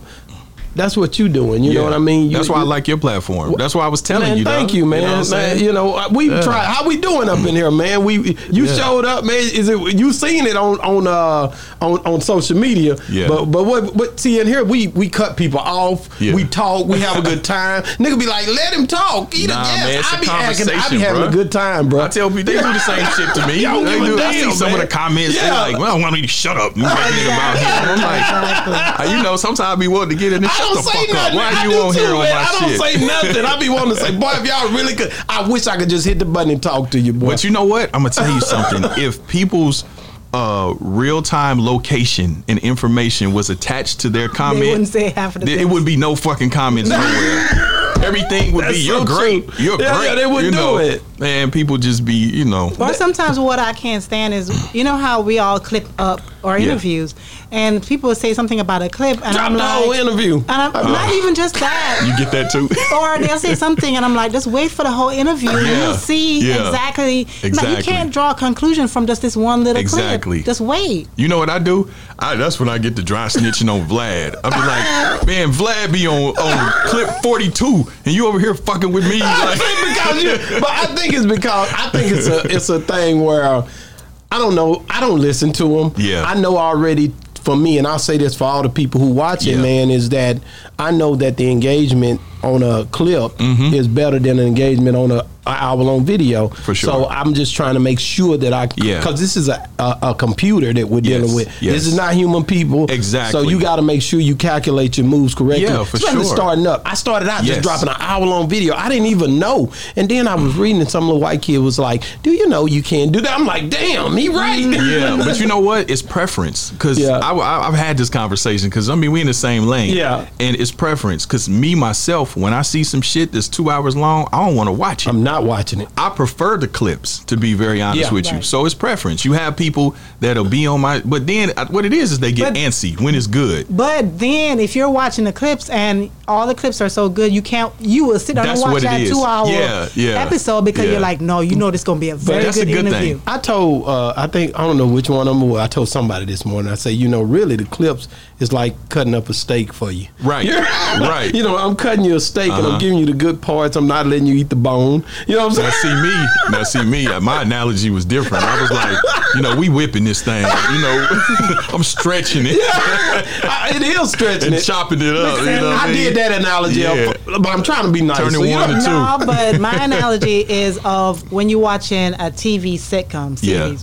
that's what you're doing. You know what I mean? You- That's why I like your platform. That's why I was telling man, you. thank dog. you, man. know man you know, we Yeah. try. How we doing up in here, man? We you Yeah. showed up, man. Is it you seen it on on uh on, on social media? Yeah. But but what what see in here we we cut people off. Yeah. We talk. We have a good time. Nigga be like, let him talk. He Nah, yes, man, it's I a be acting. I be having bruh. a good time, bro. I tell people they do the same shit to me. I don't They do. I see damn, some of the comments. Yeah. They're like, "Well, I want you to shut up." You about him. I'm like, you know, sometimes I be wanting to get in shut don't the say fuck up. nothing. Why I are you do on too, here on man. my I don't shit? say nothing. I be wanting to say, boy, if y'all really could, I wish I could just hit the button and talk to you, boy. But you know what? I'm gonna tell you something. if people's uh, real time location and information was attached to their comment, They wouldn't say half of the there- it would be no fucking comments nowhere. Everything would That's be so you're great. true. You're Yeah, great. yeah, they would you do know, it. Man, people just be, you know. Or sometimes what I can't stand is, you know how we all clip up our Yeah. interviews, and people say something about a clip, and Drop I'm the like, whole interview. and I'm, uh-huh. not even just that. You get that too? or they'll say something, and I'm like, just wait for the whole interview. and Yeah. You'll see Yeah. exactly. Like, Exactly. you can't draw a conclusion from just this one little Exactly. clip. Just wait. You know what I do? I, that's when I get to dry snitching on Vlad. I be like, man, Vlad be on, on clip 42, and you over here fucking with me. Like, because you, but I think it's because I think it's a it's a thing where I don't know. I don't listen to them. Yeah. I know already. For me, and I'll say this for all the people who watch it, Yeah. man, is that I know that the engagement on a clip Mm-hmm. is better than an engagement on a, hour long video. For sure. So I'm just trying to make sure that I, Yeah. because this is a, a a computer that we're dealing Yes, with. yes. This is not human people. Exactly. So you got to make sure you calculate your moves correctly. Yeah, for Especially sure. starting up. I started out Yes. just dropping an hour long video. I didn't even know. And then I was reading and some little white kid was like, Do you know you can't do that? I'm like, damn, he right. yeah, but you know what? It's preference because Yeah. I, have had this conversation because I mean we in the same lane. Yeah. and it's preference because me myself when I see some shit that's two hours long, I don't want to watch it. I'm not watching it. I prefer the clips to be very honest Yeah. with you. So it's preference. You have people that'll be on my, but then uh, what it is is they get But- antsy when it's good. But then, if you're watching the clips and all the clips are so good, you can't. You will sit down That's and watch what it that is. two-hour Yeah, yeah, episode because yeah. you're like, no, you know this gonna be a very that's a good, good interview. thing. I told, uh, I think, I don't know which one of them, I told somebody this morning, I say, you know, really the clips is like cutting up a steak for you. Right. Right. You know, I'm cutting you a steak and I'm Uh-huh. giving you the good parts. I'm not letting you eat the bone. You know what I'm Now saying? see me. Now see me. uh, My analogy was different. I was like, you know, we whipping this thing. You know, I'm stretching it I- it is stretching and it. chopping it up. You know what I I mean? did that analogy, Yeah. but I'm trying to be nice. Turning so you one know- to two. No, but my analogy is of when you're watching a TV sitcom Yeah.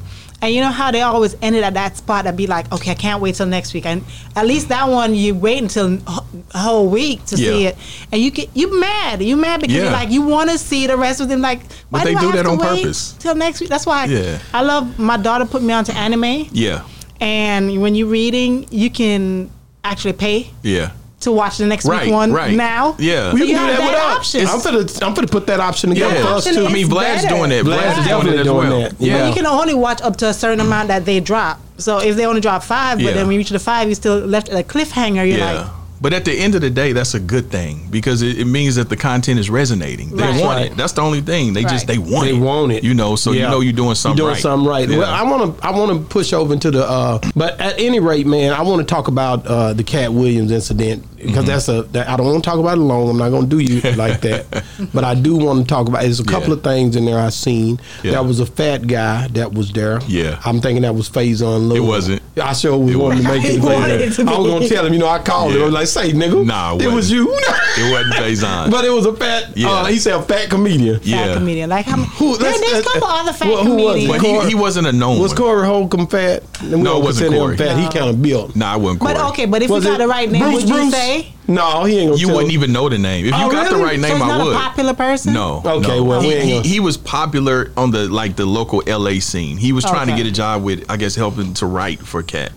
And you know how they always ended at that spot and be like, okay, I can't wait till next week. And at least that one, you wait until a whole week to see it, and you get you mad. You mad because Yeah. you're like you want to see the rest of them. Like, why But they do, I do have that to on wait purpose. till next week? That's why Yeah. I love my daughter put me onto anime, Yeah. and when you're reading, you can actually pay Yeah. To watch the next Right, week one right. now. Yeah. so You you can do have that with that us. option. I'm finna, I'm finna put that option together Yeah. for us too. I mean, It's Vlad's better. doing that. Vlad's Vlad's doing definitely it as doing well. that. But Yeah. you can only watch up to a certain amount that they drop. So if they only drop five, but Yeah. then when you reach the five, you still left at a cliffhanger. You're Yeah. like, But at the end of the day, that's a good thing because it, it means that the content is resonating. They Right. want Right. it. That's the only thing. They just they want they it. want it. You know, so you know you're doing something You're doing right. something right. Yeah. Well, I want to I want to push over into the. Uh, but at any rate, man, I want to talk about uh, the Katt Williams incident because Mm-hmm. that's a. That, I don't want to talk about it long. I'm not going to do you like that. But I do want to talk about. There's a couple Yeah. of things in there I seen. Yeah. That was a fat guy that was there. Yeah. I'm thinking that was Faizon Love. It wasn't. I sure was It wanting to make it. He wanted Faizon. I was going to tell him. You know, I called him. I was like, "Say, nigga, Nah, it it was you." It wasn't Faizon. But it was a fat. Yeah. Uh, he said a fat comedian. fat comedian. Like, how, Who- there, there's a couple other fat well, who was but Corey- he, he wasn't a known Was one. Corey Holcomb fat? No, don't it wasn't Corey. Fat. He No. kind of built. Nah, I wasn't Corey. but okay, but if Was you got it the right name, Bruce would you Bruce? say? No, he ain't gonna You tell wouldn't you. even know the name. If you Oh, got the really? right So name, he's I would. a popular person. No. Okay, no. well, we he, ain't he, gonna- he was popular on the like the local LA scene. He was trying to get a job with, I guess, helping to write for Katt.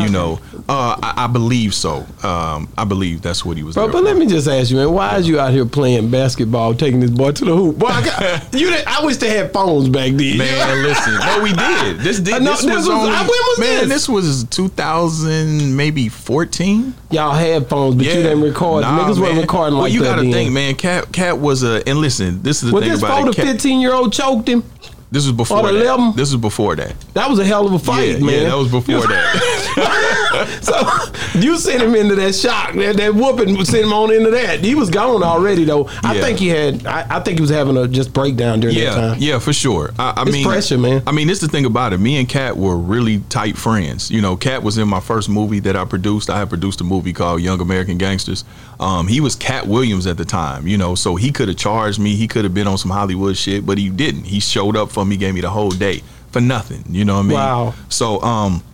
You know, uh, I, I believe so. Um, I believe that's what he was. Bro, but for. let me just ask you, man, why is you out here playing basketball, taking this boy to the hoop? Boy, I, got, you did, I wish they had phones back then. Man, listen. No, we did. This did. Uh, no, this, this was, was- only, uh, when was man. this? This was 2000, maybe 14. Y'all had phones, but you didn't record. Nah, Niggas weren't man. recording well, like you that. You gotta think, man. Katt, Katt was a. And listen, this is the Was thing this about the Katt, 15 year old choked him? This was before that. 11? This was before that. That was a hell of a fight, yeah, man. yeah, that was before that. so you sent him into that shock. That, that whooping sent him on into that. He was gone already, though. I Yeah. think he had. I, I think he was having a just breakdown during that time. yeah, for sure. I, I It's mean, pressure, man. I mean, this is the thing about it. Me and Katt were really tight friends. You know, Katt was in my first movie that I produced. I had produced a movie called Young American Gangsters. Um, he was Katt Williams at the time. You know, so he could have charged me. He could have been on some Hollywood shit, but he didn't. He showed up for me, gave me the whole day for nothing. You know what I mean? Wow. So, um.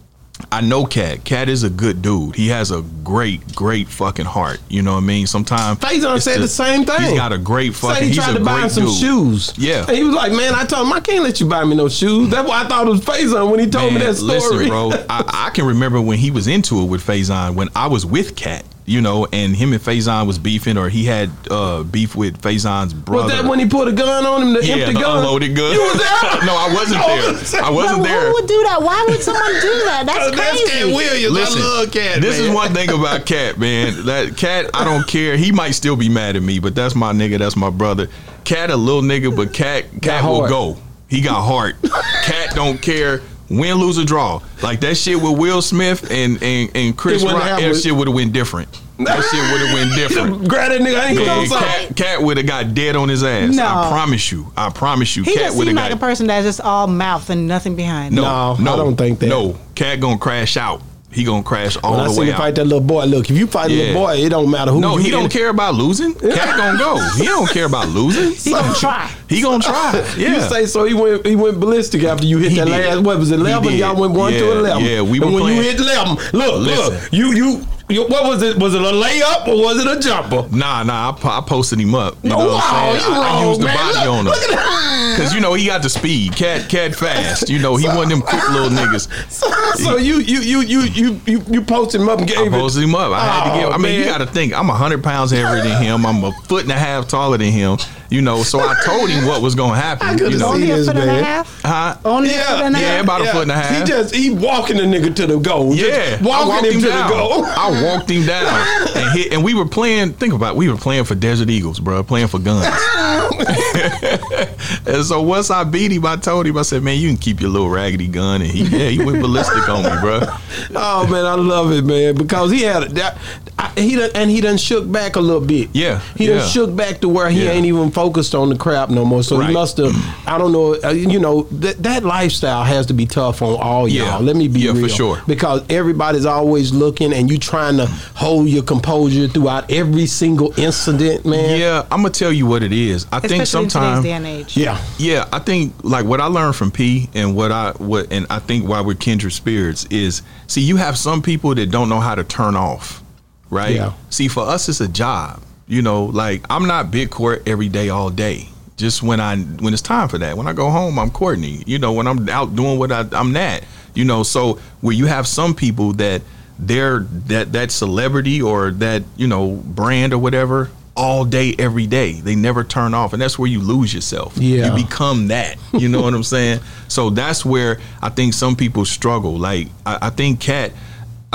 I know Katt. Katt is a good dude. He has a great, great fucking heart. You know what I mean? Sometimes Faizon said the same thing. He's got a great Said fucking. he tried to buy him some dude. shoes. Yeah. And he was like, man, I told him I can't let you buy me no shoes. That's why I thought it was Faizon when he told me that story. Listen, bro, I, I can remember when he was into it with Faizon when I was with Katt, you know, and him and Faizon was beefing, or he had uh, beef with Faizon's brother. Was that when he put a gun on him, the yeah, empty the gun? unloaded gun. You was there? no, I wasn't there. I wasn't But there. Who would do that? Why would someone do that? That's That's crazy. Katt Williams. Listen, I love Katt. this man. is one thing about Katt, man. That Katt, I don't care. He might still be mad at me, but that's my nigga. That's my brother. Katt a little nigga, but Katt, Katt will go. He got heart. Katt don't care. Win, lose, or draw. Like that shit with Will Smith and and, and Chris Rock, that shit would have went different. That shit would have went different. Grab that nigga. I ain't Man, gonna say. Katt, Katt would have got dead on his ass. No. I promise you. I promise you. He Katt just would seemed have like got a person that's just all mouth and nothing behind. no, No, no, I don't think that. No, Katt gonna crash out. He gonna crash all When I the seen way him out. fight that little boy, look, if you fight a little boy, it don't matter who. No, you he don't care about losing. Katt gonna go. He don't care about losing. He gonna try. He gonna try. Yeah. You Yeah. say so? He went. He went ballistic after you hit He that did. last. What was it? Eleven. Y'all went one to eleven. yeah, we and were when you hit eleven, look, Listen. look. You, you, you. What was it? Was it a layup or was it a jumper? Nah, nah. I, po- I posted him up. You know Oh, what I'm saying? you I, I wrong, used the body Look- on him look at that. because you know he got the speed. Katt, Katt fast. You know he one of them quick little niggas. So, so you, you, you, you, you, you, you posted him up and gave I posted him up. I had to Oh, give. I mean, you got to think. I'm hundred pounds heavier than him. I'm a foot and a half taller than him. You know, so I told him what was gonna happen. I You could've know, Only a Yes, foot and man. a half. huh? Only a Yeah, foot and a yeah, half. about a foot and a half. He just he walking the nigga to the goal. Yeah, I walking walked him, him to down. the goal. I walked him down and hit, and we were playing. Think about, it, we were playing for Desert Eagles, bro, playing for guns. and so once I beat him, I told him, I said, "Man, you can keep your little raggedy gun." And he, yeah, he went ballistic on me, bro. Oh man, I love it, man, because he had that. I, he done, and he done shook back a little bit. Yeah, he yeah. done shook back to where he Yeah. ain't even focused on the crap no more. So he must have. I don't know. Uh, you know that that lifestyle has to be tough on all Yeah. y'all. Let me be Yeah, for real, sure. because everybody's always looking, and you trying to hold your composure throughout every single incident, man. Yeah, I'm gonna tell you what it is. I think Especially in today's sometimes. day and age. Yeah. Yeah, I think like what I learned from P and what I what and I think why we're kindred spirits is see you have some people that don't know how to turn off, right? Yeah. See, for us it's a job. You know, like I'm not big court every day all day. Just when I when it's time for that. When I go home, I'm Courtney. You know, when I'm out doing what I, I'm that. You know, so where you have some people that they're that that celebrity or that you know brand or whatever all day every day. They never turn off, and that's where you lose yourself. Yeah. you become that. You know what I'm saying? So that's where I think some people struggle. Like I, I think Katt.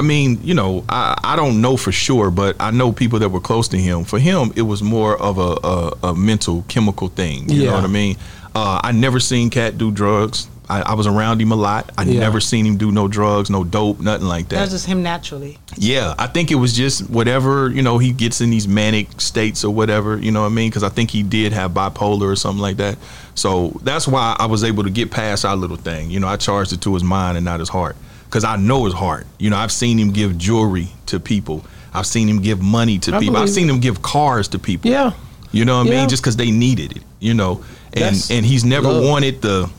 I mean, you know, I, I don't know for sure, but I know people that were close to him. For him, it was more of a, a, a mental, chemical thing. You Yeah. know what I mean? Uh, I never seen Katt do drugs. I, I was around him a lot. I Yeah. never seen him do no drugs, no dope, nothing like that. That's just him naturally. Yeah, I think it was just whatever, you know, he gets in these manic states or whatever, you know what I mean? Because I think he did have bipolar or something like that. So that's why I was able to get past our little thing. You know, I charged it to his mind and not his heart. Because I know his heart. You know, I've seen him give jewelry to people, I've seen him give money to I people, I've seen him give cars to people. Yeah. You know what I mean? Just because they needed it, you know. And That's and he's never love. wanted the,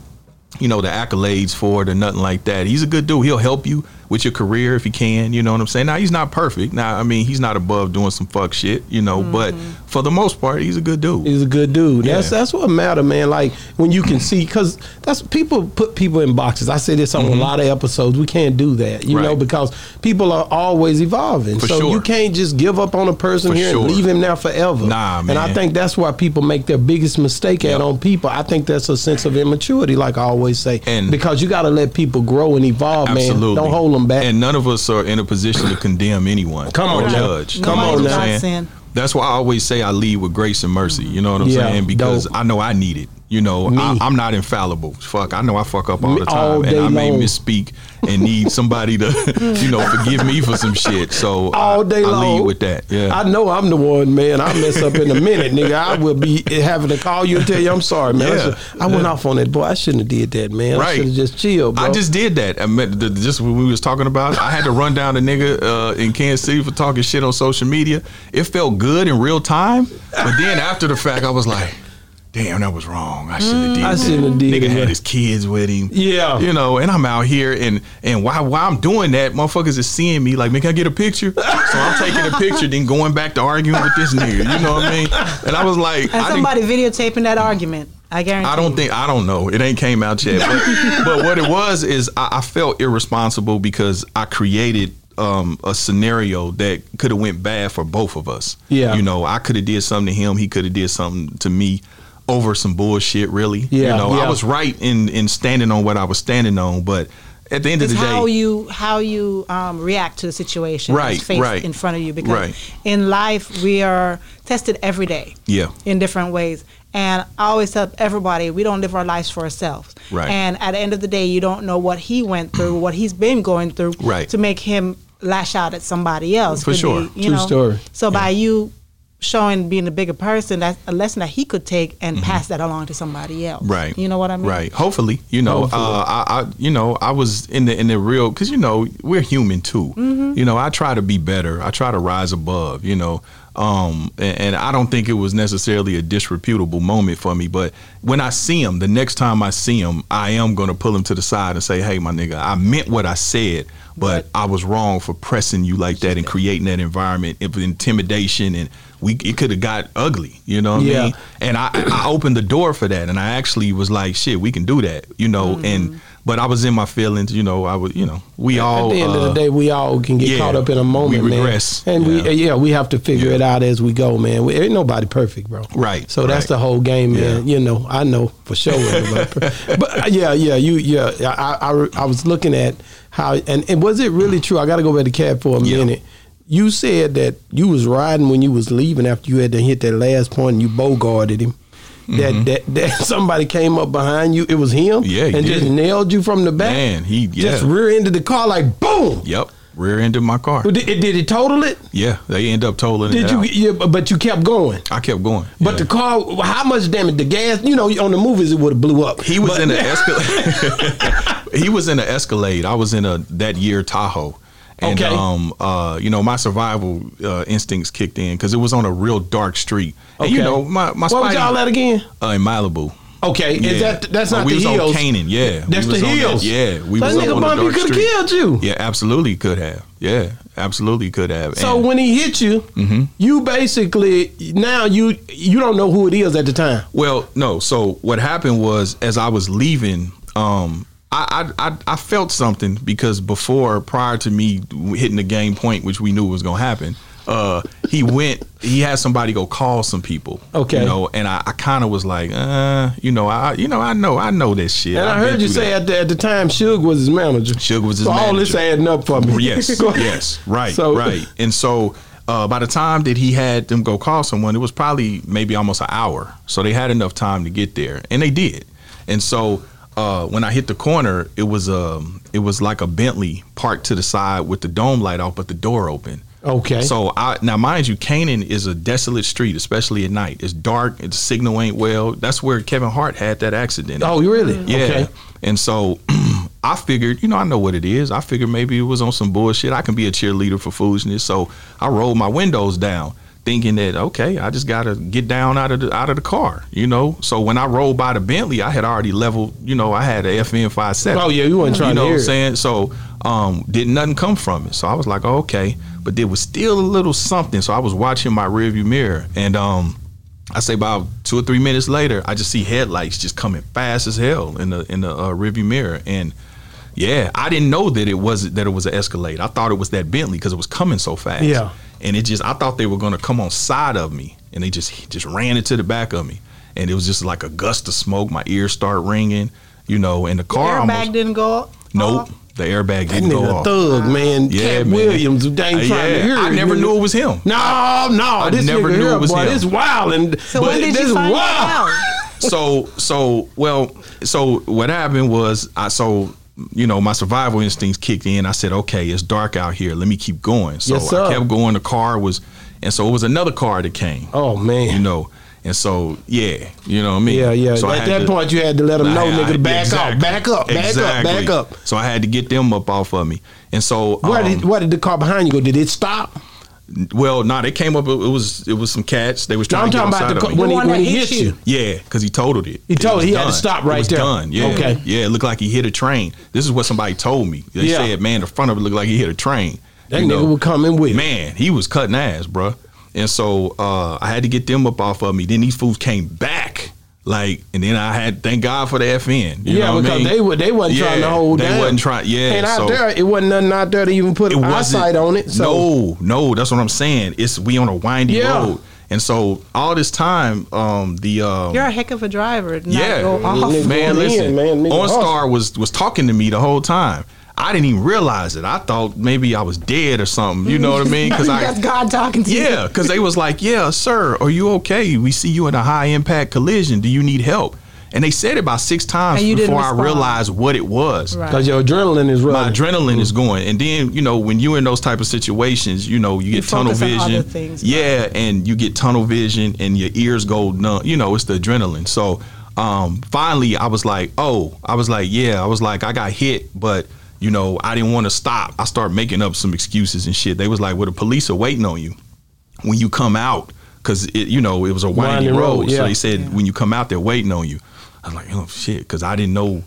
you know, the accolades for it or nothing like that. He's a good dude. He'll help you with your career if you can. You know what I'm saying? Now he's not perfect. Now I mean he's not above doing some fuck shit. You know, but for the most part, he's a good dude. He's a good dude. That's Yeah. that's what matter, man. Like when you can see, because that's people put people in boxes. I say this on a lot of episodes. We can't do that, you know, Mm-hmm. Because people are always evolving. For so sure. you can't just give up on a person For here sure. and leave him there forever. Nah, man. And I think that's why people make their biggest mistake Yep. at on people. I think that's a sense of immaturity, like I always say, And- because you got to let people grow and evolve, Absolutely. man. Don't hold them back. And none of us are in a position to condemn anyone. Come or on now. judge. Come You know on now. Saying? That's why I always say I lead with grace and mercy. You know what I'm Yeah, saying? Because dope. I know I need it. You know, Me. I, I'm not infallible. Fuck, I know I fuck up all Me- the time, all and day I may long. misspeak and need somebody to, you know, forgive me for some shit. So all I, day I long. lead with that. Yeah, I know I'm the one, man. I mess up in a minute, nigga. I will be having to call you and tell you I'm sorry, man. I, Yeah. should- I went off on that boy. I shouldn't have did that, man. I Right. should have just chilled, bro. I just did that. I meant the, just what we was talking about. I had to run down a nigga uh, in Kansas City for talking shit on social media. It felt good in real time, but then after the fact, I was like, "Damn, that was wrong. I shouldn't have did I that." shouldn't have did Nigga it, had his kids with him. Yeah. you know, and I'm out here, and and while while I'm doing that, motherfuckers is seeing me like, "Man, can I get a picture?" So I'm taking a picture, then going back to arguing with this nigga. You know what I mean? And I was like, And I somebody videotaping that argument. I guarantee. I don't think I don't know. It ain't came out yet. But, but what it was is I, I felt irresponsible because I created um, a scenario that could have went bad for both of us. Yeah. you know, I could have did something to him. He could have did something to me over some bullshit. Really, Yeah, You know, yeah. I was right in in standing on what I was standing on, but. At the end of It's the day, how you how you um, react to the situation Right, that's faced right. in front of you because Right. in life we are tested every day yeah, in different ways and I always tell everybody we don't live our lives for ourselves Right. and at the end of the day you don't know what he went through what he's been going through Right. to make him lash out at somebody else For sure. be, you True know. story. so by you showing being a bigger person that's a lesson that he could take and pass that along to somebody else Mm-hmm. Right. you know what I mean Right. Hopefully, you know, Hopefully. uh, I, I, you know, I was in the in the real because you know we're human too. Mm-hmm. You know, I try to be better. I try to rise above. You know, um, and, and I don't think it was necessarily a disreputable moment for me. But when I see him, the next time I see him, I am going to pull him to the side and say, "Hey, my nigga, I meant what I said." But I was wrong for pressing you like that and creating that environment of intimidation, and we it could have got ugly. You know what Yeah. I mean? and I, I opened the door for that and i actually was like shit we can do that you know Mm-hmm. and but i was in my feelings you know i was you know we all At the end of uh, the day, we all can get yeah, caught up in a moment, we man. regress. And Yeah. we, yeah, we have to figure Yeah. it out as we go, man. We, ain't nobody perfect, bro. Right, So that's right. the whole game, man. You know, I know for sure. but uh, yeah, yeah, you, yeah. I, I, I was looking at how, and, and was it really true? I got to go back to Cat for a minute. You said that you was riding when you was leaving after you had to hit that last point and you bogarted him. That, that that somebody came up behind you. It was him. Mm-hmm. Yeah, and did. just nailed you from the back. man he yeah Just rear ended the car like boom. yep rear ended my car Did, it- did it total it? yeah they end up totaling Did it you? Yeah, but- but you kept going. i kept going But yeah. the car, how much damage? The gas, you know, on the movies it would have blew up. he was But- in an escalade he was in an escalade i was in a that year tahoe and Okay. um uh you know my survival uh, instincts kicked in because it was on a real dark street and you know my my What was y'all at again? uh, in malibu Okay, Yeah. is that that's Oh, not we the was hills? on Kanan, yeah. That's the on that- yeah, we that was nigga Bumpy could have killed you. Yeah, absolutely could have. Yeah, absolutely could have. So And- when he hit you, Mm-hmm. you basically now you you don't know who it is at the time. well, no. So what happened was, as I was leaving, um, I, I I I felt something because before, prior to me hitting the game point, which we knew was gonna happen, uh, he went. He had somebody go call some people. Okay. you know, and I, I kind of was like, uh, you know, I you know I know I know this shit. And I I've heard you say that. at the, at the time Suge was his manager. Suge was his so all this adding up for me. yes, yes, right, So- right. And so uh, by the time that he had them go call someone, it was probably maybe almost an hour. So they had enough time to get there, and they did. And so uh, when I hit the corner, it was um, it was like a Bentley parked to the side with the dome light off, but the door open. Okay. So I now mind you, Kanan is a desolate street, especially at night. It's dark. The signal ain't well. That's where Kevin Hart had that accident. oh, you really? Yeah. Okay. And so I figured, you know, I know what it is. I figured maybe it was on some bullshit. I can be a cheerleader for foolishness. So I rolled my windows down thinking that okay, I just gotta get down out of the out of the car, you know. So when I rolled by the Bentley, I had already leveled, you know, I had a FN five seven. Oh, yeah, you wasn't trying you to know hear what. I'm saying? So um, did nothing come from it. So I was like, oh, okay, but there was still a little something. So I was watching my rearview mirror, and um, I say about two or three minutes later, I just see headlights just coming fast as hell in the in the uh, rearview mirror, and yeah, I didn't know that it was that it was an Escalade. I thought it was that Bentley because it was coming so fast. Yeah. and it just I thought they were gonna come on side of me, and they just just ran into the back of me, and it was just like a gust of smoke. My ears start ringing, you know, and the car Airbag almost didn't go. nope, off? the airbag That didn't go off. thug, man. Yeah, Katt man. Williams, they ain't Uh, trying to yeah, hear I it, never nigga. knew it was him. No, no, this never nigga knew here, it was boy, him. this wild and So but when did this you find wild. out? so so well so what happened was I so you know my survival instincts kicked in. I said, okay, it's dark out here. Let me keep going. So Yes. I kept going. The car was, and so it was another car that came. Oh man. You know, and so yeah, you know what I mean. Yeah, yeah. So At that to- point, you had to let them know, I- nigga, I- back exactly. up, back up, back Exactly. up, back up. So I had to get them up off of me, and so Where um, did where did the car behind you go? Did it stop? Well, no, they came up. It was it was some cats. They was No, trying I'm to get talking about the of me. when he when he hit hit you. you. Yeah, because he totaled it. He It told- was he had to done. stop It right was there. Done. Yeah. Okay. Yeah, it looked like he hit a train. This is what somebody told me. They Yeah. said, man, the front of it looked like he hit a train. That You nigga know, was coming with. Man, he was cutting ass, bro. And so uh, I had to get them up off of me. Then these fools came back. Like, and then I had thank God for the FN. You yeah, know what because I mean? they were they wasn't trying to Yeah, hold They down. wasn't trying. Yeah, and out so there, it wasn't nothing out there to even put it wasn't eyesight on it. So no, no, that's what I'm saying. It's we on a windy Yeah. road, and so all this time, um, the um, You're a heck of a driver. Not yeah, Go off. Man, going in, listen, man, nigga OnStar was was talking to me the whole time. I didn't even realize it. I thought maybe I was dead or something. You know what I mean? Because I That's God talking to you. yeah, because they was like, "Yeah, sir, are you okay? We see you in a high impact collision. Do you need help?" And they said it about six times And you didn't before I realized what it was. Right. because your adrenaline is My running. adrenaline is going, and then you know when you're in those type of situations, you know you get tunnel focus on vision. other things, yeah, and you get tunnel vision, and your ears go numb. You know it's the adrenaline. So um, finally, I was like, oh, I was like, yeah, I was like, I got hit, but you know I didn't want to stop. I started making up some excuses and shit. They was like, well, the police are waiting on you when you come out because it you know it was a windy Winding road. road, So yeah. they said when you come out, they're waiting on you. I was like, oh shit, because I didn't know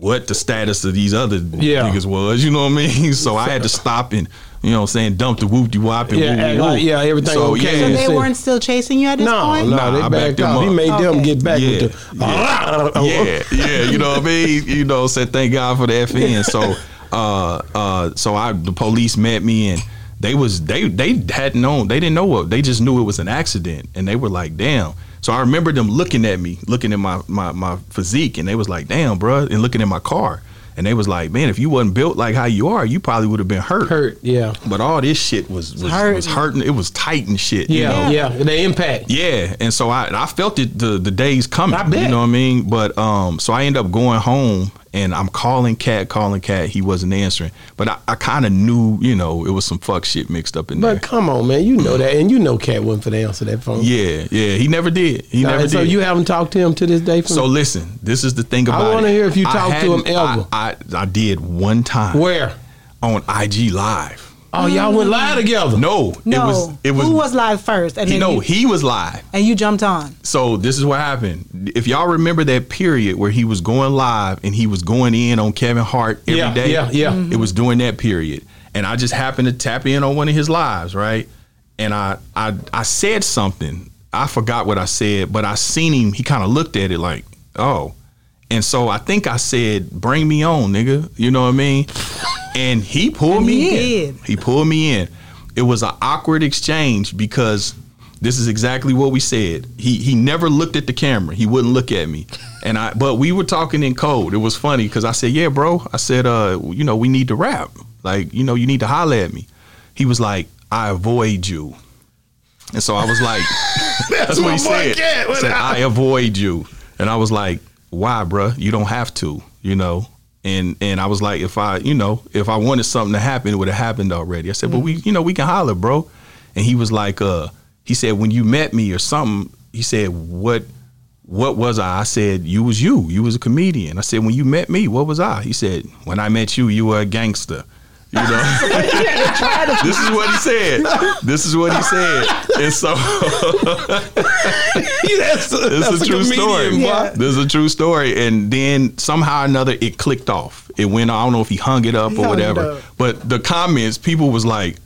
what the status of these other Yeah. niggas was. You know what I mean? So I had to stop and you know what I'm saying dump the whoop de wop and Yeah, woo, like- yeah, everything So okay. So they Listen. weren't still chasing you at this No, point? no, Nah, I they backed backed them off. He up. made them get back Yeah, with the. yeah, yeah, you know what I mean. You know, said thank God for the FN. So, uh, uh, so I the police met me and they was they they hadn't known they didn't know what they just knew it was an accident and they were like damn. So I remember them looking at me, looking at my my my physique, and they was like damn, bruh, and looking at my car. And they was like, man, if you wasn't built like how you are, you probably would have been hurt. Hurt, yeah, But all this shit was was, Hurting. was hurting. It was tight and shit. you yeah, know? yeah. The impact. Yeah, and so I I felt it the the days coming. I bet. You know what I mean? But um, so I end up going home and I'm calling Katt, calling Katt. He wasn't answering, but I, I kind of knew, you know, it was some fuck shit mixed up in there. But come on, man, you know that, and you know Katt wasn't for the answer that phone. yeah, yeah, he never did. He All never right, so you haven't talked to him to this day. So listen, this is the thing about it. wanna hear if you I talked to him ever. I, I I did one time where? on IG Live. Oh, y'all went mm-hmm. live together. No, No. it was it was Who was live first? And he, then no, you, he was live. and you jumped on. So this is what happened. If y'all remember that period where he was going live and he was going in on Kevin Hart every day, Yeah, yeah, yeah. it was during that period, and I just happened to tap in on one of his lives, right? And I I I said something. I forgot what I said, but I seen him. He kind of looked at it like, oh, and so I think I said, "Bring me on, nigga." You know what I mean? And he pulled And me he in. did. He pulled me in. It was an awkward exchange because this is exactly what we said. He he never looked at the camera. He wouldn't look at me. And I but we were talking in code. It was funny because I said, "Yeah, bro." I said, "Uh, you know, we need to rap. Like, you know, you need to holler at me." He was like, "I avoid you." And so I was like, "That's, what my he said." Katt. He said, "I avoid you," and I was like, "Why, bruh? You don't have to." You know. And and I was like, if I, you know, if I wanted something to happen, it would have happened already. I said, but we, you know, we can holler, bro. And he was like, uh, he said, when you met me or something, he said, what, what was I? I said, you was you. You was a comedian. I said, when you met me, what was I? He said, when I met you, you were a gangster. You know, this is what he said. This is what he said, and so that's a, this that's is a true comedian, story. Yeah. This is a true story. And then somehow or another, it clicked off. It went. I don't know if he hung it up He or whatever. up. But the comments, people was like.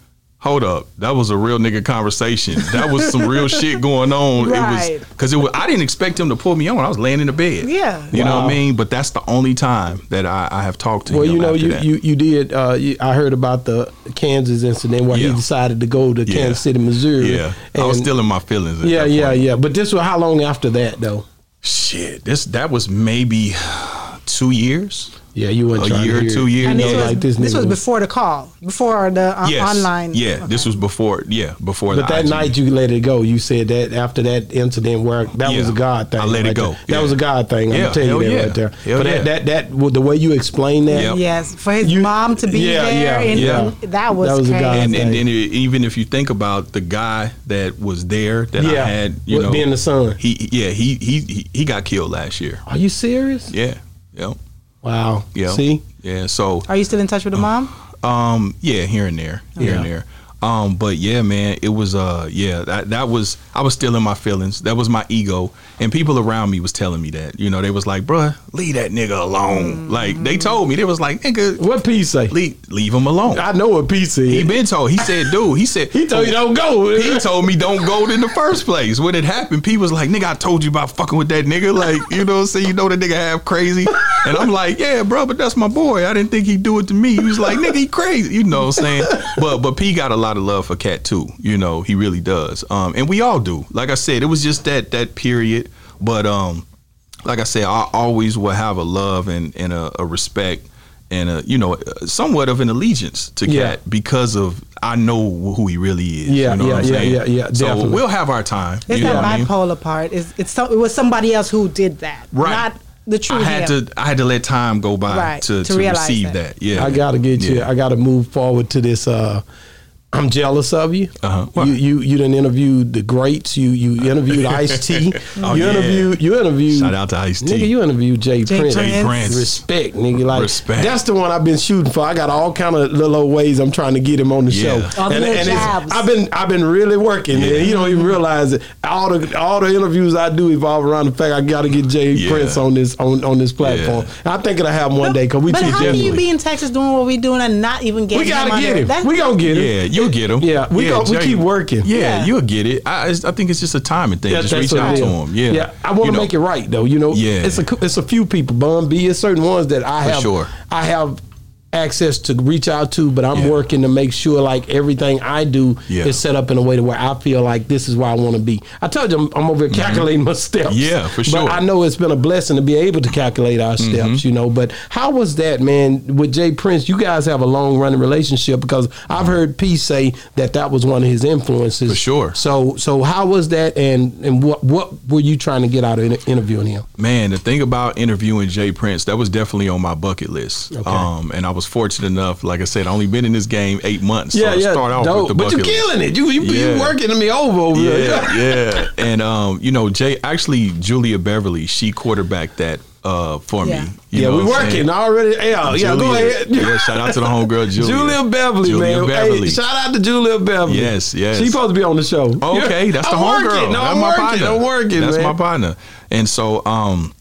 Hold up, that was a real nigga conversation. That was some real shit going on. It Right. was because it was. I didn't expect him to pull me on. I was laying in the bed. Yeah. you know what I mean. But that's the only time that I, I have talked to Well, him. you know, after you, that. you you did. Uh, you, I heard about the Kansas incident where Yeah. he decided to go to Yeah. Kansas City, Missouri. yeah, I was And- still in my feelings. At Yeah, that yeah, yeah. But this was how long after that, though? Shit, this that was maybe two years. Yeah, you weren't A trying year to or hear two years. And this know, was, like this, this was nigga before the call, before the uh, Yes. online. Yeah, Okay. this was before. Yeah, before But the that IG. night you let it go. You said that after that incident where that was a God thing. I let it go. there. That Yeah. was a God thing. I'm Yeah, gonna tell you that yeah. right there. Hell but yeah. that, that that with the way you explained that, Yep. Yes, for his You- mom to be Yeah, there, yeah, and yeah. and that was, That was a crazy. guy- and, and, thing. and it- even if you think about the guy that was there that Yeah. I had, you With know, being the son. He yeah, he he he, he got killed last year. Are you serious? Yeah, yeah, Wow. yeah. See, yeah. So Are you still in touch with the mom? Um, yeah, here and there, here and there. Um, but yeah, man, it was uh, yeah, that that was I was still in my feelings. That was my ego, and people around me was telling me that. You know, they was like, "Bruh, leave that nigga alone." Like they told me, they was like, "Nigga, what Pete say? leave leave him alone." I know what Pete said. He been told. He said, "Dude," he said, He told you don't go. He told me don't go in the first place. When it happened, P was like, nigga, I told you about fucking with that nigga. Like, you know what I'm saying? You know that nigga half crazy. And I'm like, yeah, bro, but that's my boy. I didn't think he'd do it to me. He was like, nigga, he crazy. You know what I'm saying? But but P got a lot of love for Katt too. You know, he really does. Um, and we all do. Like I said, it was just that that period. But um, like I said, I always will have a love and, and a, a respect and a you know somewhat of an allegiance to Katt Yeah. because of I know who he really is. Yeah, you know yeah, what I'm yeah, saying? yeah, yeah, So definitely. we'll have our time. It's you know that what I mean? part. It's, it's some, it was somebody else who did that, Right. not the true I had him. to I had to let time go by Right, to, to to, receive that. that. Yeah. I gotta get you. I gotta move forward to this. Uh, I'm jealous of you. Uh-huh. Why? You you you done interviewed the greats. You you interviewed Ice T. Oh, you yeah. interviewed you interviewed. Shout out to Ice T. Nigga, you interviewed Jay, J. Prince. Prince. J. Prince. Respect, nigga. Like Respect. that's the one I've been shooting for. I got all kind of little old ways I'm trying to get him on the Yeah. show. All the little it's- jabs. I've been I've been really working, Yeah. and he don't even realize it. All the all the interviews I do evolve around the fact I got to get Jay Yeah. Prince on this on, on this platform. I think it'll happen him one day because we but should how can you be in Texas doing what we doing and not even get it? we gotta him get under- him. We gonna get him. Yeah, you'll get them. Yeah, we go- we keep working. Yeah, Yeah. you'll get it. I, I think it's just a timing thing. Yeah, just reach out to them. Yeah, yeah. I want to You know. make it right though. You know, Yeah. It's a it's a few people. Bun B. It's certain ones that I For have. sure. I have access to reach out to, but I'm Yeah. working to make sure like everything I do Yeah. is set up in a way to where I feel like this is where I want to be. I told you I'm, I'm over here calculating my steps. Mm-hmm. Yeah, for sure. But I know it's been a blessing to be able to calculate our Mm-hmm. steps. You know, but how was that, man? With J. Prince, you guys have a long running relationship because I've heard P say that that was one of his influences. For sure. So so how was that, and and what what were you trying to get out of inter- interviewing him? Man, the thing about interviewing J. Prince, that was definitely on my bucket list. Okay. Um, and I was fortunate enough, like I said, I only been in this game eight months. so to start off dope. with the but you bucket list. killing it. You you, Yeah. you working me over over here. Yeah, yeah. And um, you know, Jay actually Julia Beverly, she quarterbacked that uh for Yeah. me. You Yeah, we what I'm saying? working already. Yeah, yeah. Go ahead. Yeah, shout out to the homegirl Julia. Julia Beverly, Julia man. Beverly. Hey, shout out to Julia Beverly. Yes, yes. She's supposed to be on the show. Okay, that's the I'm homegirl. No, that's I'm my working. partner. I'm working. That's man. my partner. And so, um,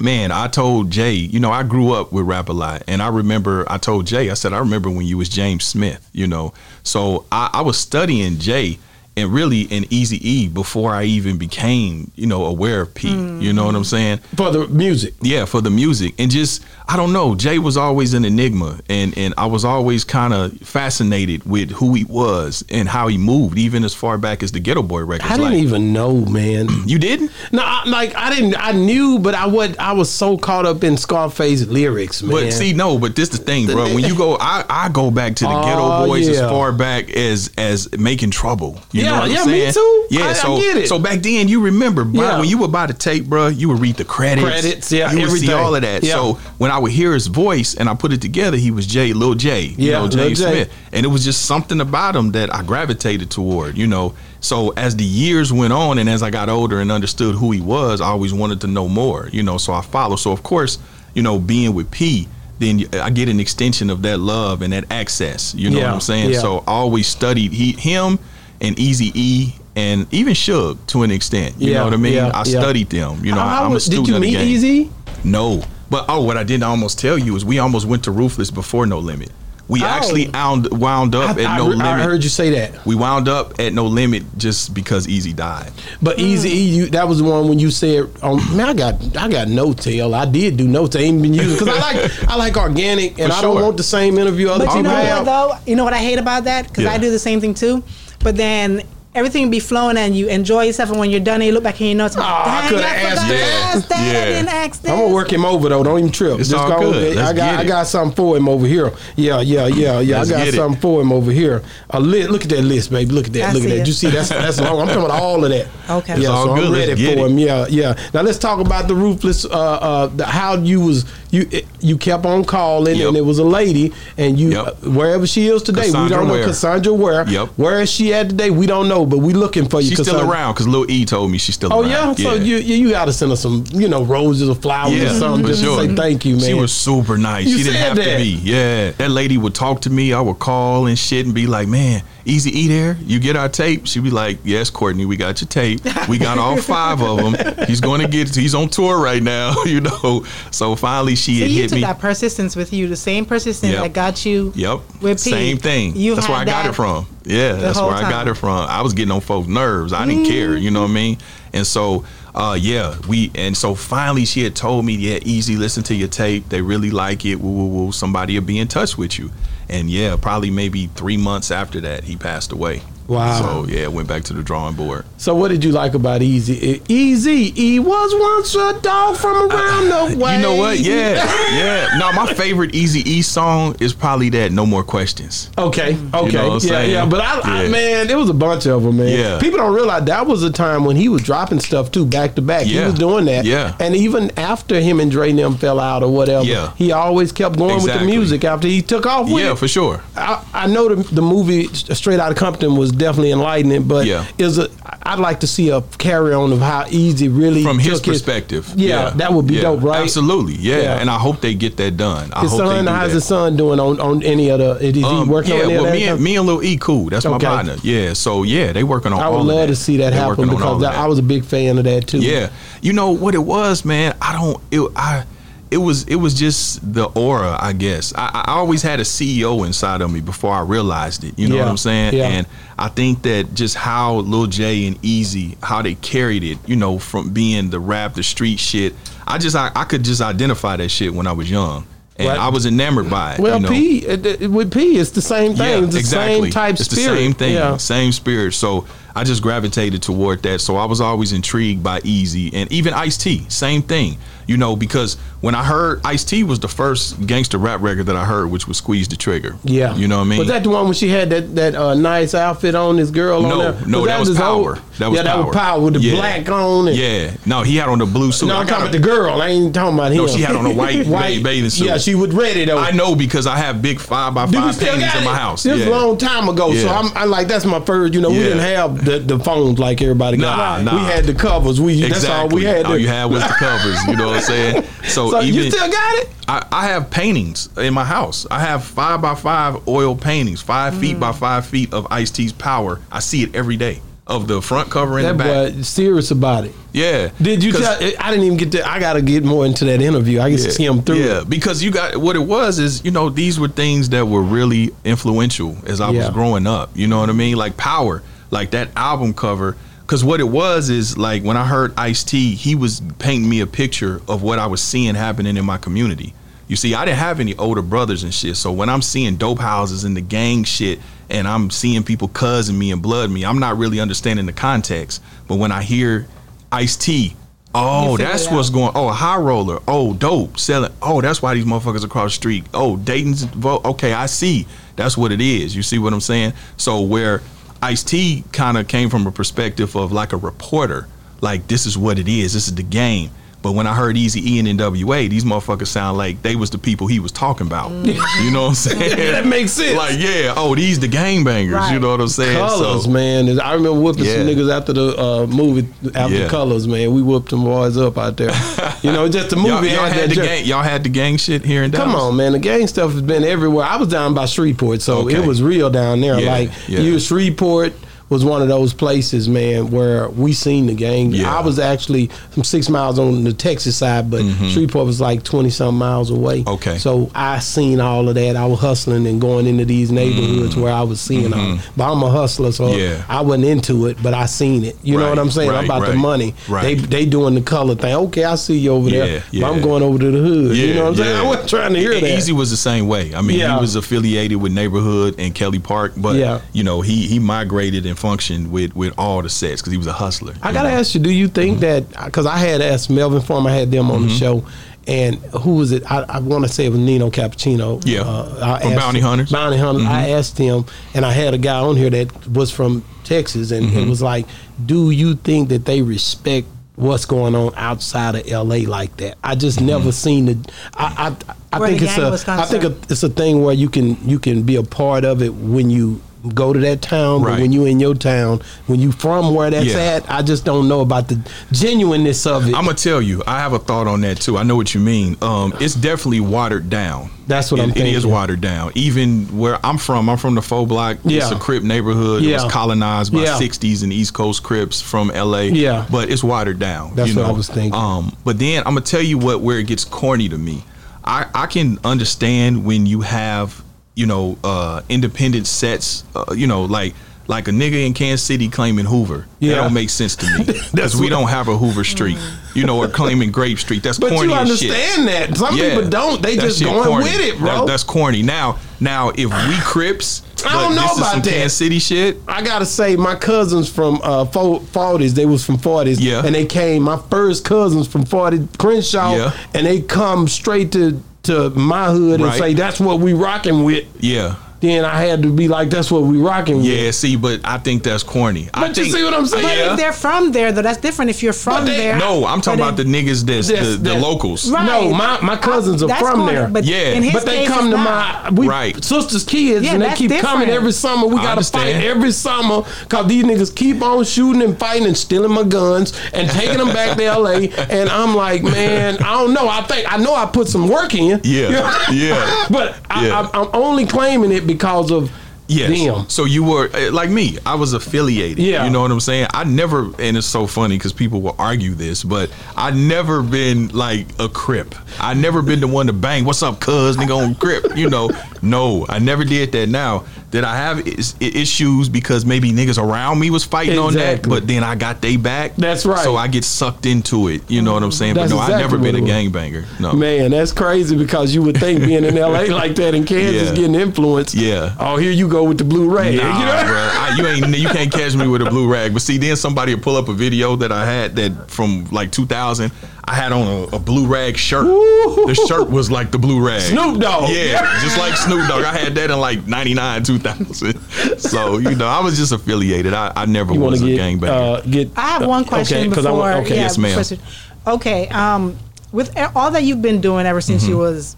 man, I told Jay, you know, I grew up with rap a lot, and I remember I told Jay, I said, I remember when you was James Smith, you know. So I, I was studying Jay and really in Easy E before I even became, you know, aware of P. You know what I'm mm. saying? for the music. yeah for the music and just i don't know jay was always an enigma and and i was always kind of fascinated with who he was and how he moved even as far back as the Geto Boy records I didn't like, even know, man. you didn't No, I, like I didn't. I knew, but I was I was so caught up in Scarface lyrics, man. but see no but this the thing bro when you go i i go back to the Oh, Geto Boys yeah. as far back as as making trouble you Yeah, yeah, i'm me too. yeah I- I so get it. so back then you remember bro, Yeah. when you would buy the tape bro you would read the credits Credits, yeah, you would see all of that Yeah. so when i would hear his voice and i put it together he was jay lil j you Yeah, know james smith and it was just something about him that i gravitated toward you know so as the years went on and as i got older and understood who he was i always wanted to know more you know so i followed so of course you know being with p then I get an extension of that love and that access. You know Yeah, what I'm saying? yeah. So I always studied he, him and Easy E and even Suge to an extent. You Yeah, know what I mean? yeah, I yeah. studied them. You know, How- how I'm a student did you of the meet game. Eazy? No. But oh, what I didn't almost tell you is we almost went to Ruthless before No Limit. We Oh. actually wound, wound up I, at I No heard- Limit. I heard you say that. we wound up at No Limit just because Eazy died. But Easy E, you that was the one when you said, um, "Man, I got I got no tail. I did do no tail. I ain't been using because I like I like organic, and For I don't want the same interview other But you people know have. what though? You know what I hate about that? Because Yeah. I do the same thing too. But then everything be flowing and you enjoy yourself, and when you're done, you look back and you know it's Oh, I coulda asked forgot that. ask that. I Yeah. didn't ask that. I'm gonna work him over though. Don't even trip. It's Just all go. good. I Let's got get I it. got something for him over here. Yeah, yeah, yeah, yeah. Let's I got get it. something for him over here. A list. Look at that list, baby. Look at that. I look at that. it. You see that's that's long. I'm talking about all of that. Okay. Yeah, It's all so good. I'm Let's ready get for it. him. Yeah, yeah. Now let's talk about the ruthless. Uh, uh, the, how you was you you kept on calling, Yep. and it was a lady, and you Yep. uh, wherever she is today, we don't know Ware. Cassandra where. Yep. Where is she at today? We don't know, but we looking for you. She's still around because Lil E told me she's still around. Oh around. yeah, so you you, you got to send us some you know roses or flowers Yeah, or something just sure. to say thank you, man. She was super nice. You she didn't have that. to be. Yeah. That lady would talk to me. I would call and shit and be like, man, Easy E there? You get our tape? She'd be like, yes, Courtney, we got your tape. We got all five of them. He's going to get, he's on tour right now, you know. So finally she So had you hit took me. that persistence with you, the same persistence Yep. that got you. Yep. With P. Same thing. You that's where I got it from. Yeah, that's where I got. It from. I was getting on folks' nerves. I didn't care. You know what I mean? And so, uh, yeah, we and so finally she had told me, yeah, Eazy, listen to your tape. They really like it. Woo woo woo. Somebody will be in touch with you. And yeah, probably maybe three months after that, he passed away. Wow. So yeah, went back to the drawing board. So what did you like about Eazy? Easy E was once a dog from around the way. You know what? Yeah, yeah. No, my favorite Easy E song is probably that. No more questions. Okay. Okay. you know what I'm yeah. saying? Yeah. But I, I, man, there was a bunch of them, man. Yeah. People don't realize that was a time when he was dropping stuff too, back to back. Yeah. He was doing that. Yeah. And even after him and Dre and them fell out or whatever, Yeah. he always kept going with the music after he took off with Yeah, it. for sure. I, I know the, the movie Straight Outta Compton was definitely enlightening, but Yeah. is a I'd like to see a carry on of how Eazy really From his perspective. Yeah, that would be Yeah, dope, right? Absolutely. Yeah. Yeah. And I hope they get that done. I His hope son, how's his son doing on, on any of the? Is he Um, working yeah, on well, me that? and me and Lil E cool. That's my Okay. partner. Yeah, so yeah, they working on. I would love to see that They happen working on all because that- that. I was a big fan of that too. Yeah, you know what it was, man. I don't. It, I. It was. It was just the aura, I guess. I, I always had a CEO inside of me before I realized it. You know Yeah, what I'm saying? yeah. And I think that just how Lil J and Eazy, how they carried it, you know, from being the rap, the street shit. I just, I, I could just identify that shit when I was young, and Right. I was enamored by it. Well, you know? P it, it- with P, it's the same thing. it's the same type it's spirit. the same thing, Yeah. same spirit. So I just gravitated toward that. So I was always intrigued by Eazy and even Ice T. Same thing, you know, because when I heard Ice T was the first gangster rap record that I heard, which was Squeeze the Trigger. Yeah, you know what I mean. Was that the one when she had that that uh, nice outfit on? This girl on No, there. no, that was his Power. old- That was yeah, that was Power. power with the Yeah. black on. And, yeah, no, he had on the blue suit. No, I'm talking about the girl. I ain't talking about him. No, she had on a white white bathing suit. Yeah, she was ready though. I know because I have big five by Dude, five paintings in my house. This was Yeah. a long time ago, so I'm, I like that's my first. You know, we didn't have the, the phones like everybody got. Nah, nah. We had the covers. We that's all we had. All you had was the covers. You know I'm saying? So, So even you still got it? I, I have paintings in my house. I have five by five oil paintings, five feet Mm. by five feet of Ice T's power. I see it every day of the front cover and That the back. boy serious about it. Yeah. Did you tell? I didn't even get to. I got to get more into that interview. I get to see him through. Yeah, because you got what it was is you know these were things that were really influential as I Yeah. was growing up. You know what I mean? Like Power, like that album cover. Because what it was is like when I heard Ice T, he was painting me a picture of what I was seeing happening in my community. You see, I didn't have any older brothers and shit. So when I'm seeing dope houses and the gang shit, and I'm seeing people cousin me and blood me, I'm not really understanding the context. But when I hear Ice T, oh, that's what's going. Oh, a high roller. Oh, dope selling. Oh, that's why these motherfuckers across the street. Oh, Dayton's vote. Okay, I see. That's what it is. You see what I'm saying? So where Ice T kind of came from a perspective of like a reporter, like this is what it is. This is the game. But when I heard Easy E and NWA, these motherfuckers sound like they was the people he was talking about. You know what I'm saying? that makes sense. Like, yeah, oh, these the gangbangers. You know what I'm saying? Colors, so, man. I remember whooping some niggas after the uh, movie after Yeah. Colors, man. We whooped them boys up out there. you know, just the movie Y'all, y'all had had the jer- gang. Y'all had the gang shit here in Come on, man. The gang stuff has been everywhere. I was down by Shreveport, so Okay. it was real down there. Yeah, like yeah. you, Shreveport was one of those places, man, where we seen the gang. Yeah. I was actually some six miles on the Texas side, but Shreveport was like twenty some miles away. Mm-hmm. Okay. so I seen all of that. I was hustling and going into these neighborhoods where I was seeing all. But I'm a hustler, so Mm-hmm. Yeah. I wasn't into it, but I seen it. You know what I'm saying? right, about the money. right. They they doing the color thing. Okay, I see you over Yeah, there. yeah. But I'm going over to the hood. you know what I'm saying? I wasn't trying to hear that. Eazy was the same way. I mean, he was affiliated with Neighborhood and Kelly Park, but Yeah. you know, he he migrated and functioned with with all the sets because he was a hustler. I gotta know? ask you, do you think that because I had asked Melvin Farm, I had them on Mm-hmm. the show, and who was it? I, I want to say it was Nino Cappuccino. Yeah. I From asked Bounty him- Hunters? Mm-hmm. Bounty Hunters. I asked him, and I had a guy on here that was from Texas, and Mm-hmm. it was like, do you think that they respect? What's going on outside of L.A. like that? I just Mm-hmm. never seen the. I I, I think it's gang a. think a, it's a thing where you can you can be a part of it when you go to that town, but when you in your town, when you from where that's Yeah. at, I just don't know about the genuineness of it. I'm gonna tell you, I have a thought on that too. I know what you mean. Um, it's definitely watered down. That's what It- I'm It is watered down. Even where I'm from, I'm from the faux block. Yeah. It's a Crip neighborhood. Yeah. It was colonized by Yeah. 60s and East Coast Crips from LA. Yeah. but it's watered down. That's you what I was thinking. Um, but then I'm gonna tell you what where it gets corny to me. I I can understand when you have you know uh, independent sets. Uh, you know like. Like a nigga in Kansas City claiming Hoover, Yeah. that don't make sense to me. Because we don't have a Hoover Street, you know, or claiming Grape Street. That's but corny you as shit. understand that some Yeah. people don't. They just going corny. with it, bro. That- that's corny. Now, now if we Crips, I don't know about that. Kansas City shit. I gotta say, my cousins from uh, 40s, they was from 40s, Yeah. and they came. My first cousins from 40 Crenshaw, Yeah. and they come straight to to my hood and say that's what we rocking with. Yeah, Then I had to be like, that's what we rocking yeah. with. See, but I think that's corny. I But you think, see what I'm saying? But Yeah. if they're from there, though, that's different. If you're from they- there, No, I'm talking but about the niggas that's, That's- the, the that- locals. Right. No, my, my cousins are from corny, there. But Yeah. But they come to not. my we Right. sisters' kids, Yeah, and they that's keep coming every summer. We gotta fight every summer because these niggas keep on shooting and fighting and stealing my guns and taking them back to L.A. And I'm like, man, I don't know. I think I know I put some work in. Yeah, yeah. But I, Yeah. I, I'm only claiming it because of Yes. them. So you were uh, like me. I was affiliated. Yeah. You know what I'm saying? I never, and it's so funny because people will argue this, but I never been like a crip. I never been the one to bang. What's up, cuz nigga on crip? You know? No, I never did that. Now did I have is, issues because maybe niggas around me was fighting on that, but then I got they back. That's right. So I get sucked into it. You know what I'm saying? That's but no, I exactly never been a gangbanger. No. Man, that's crazy because you would think being in LA like that in Kansas Yeah. getting influenced. Yeah. Oh, here you go with the blue rag. Nah, you know? bro. I, you ain't you can't catch me with a blue rag. But see, then somebody will pull up a video that I had that from like 2000. I had on a, a blue rag shirt. Ooh. The shirt was like the blue rag. Snoop Dogg. Yeah, just like Snoop Dogg. I had that in like 99, 2000. So, you know, I was just affiliated. I, I never You was to a get gangbanger. uh, get? I have one question okay, 'cause I before. want- okay, yeah, yes, ma'am. before- Okay, um, with all that you've been doing ever since you Mm-hmm. was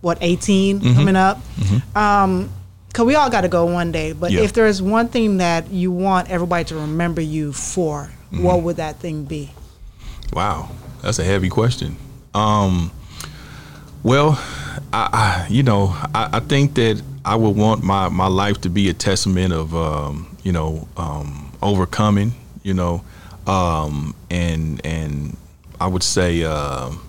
what 18 coming up, um, cause we all got to go one day. But Yeah. if there is one thing that you want everybody to remember you for, Mm-hmm. what would that thing be? Wow, that's a heavy question. Um, well, I, I you know, I, I think that I would want my my life to be a testament of um, you know um, overcoming. You know, um, and and I would say. Um,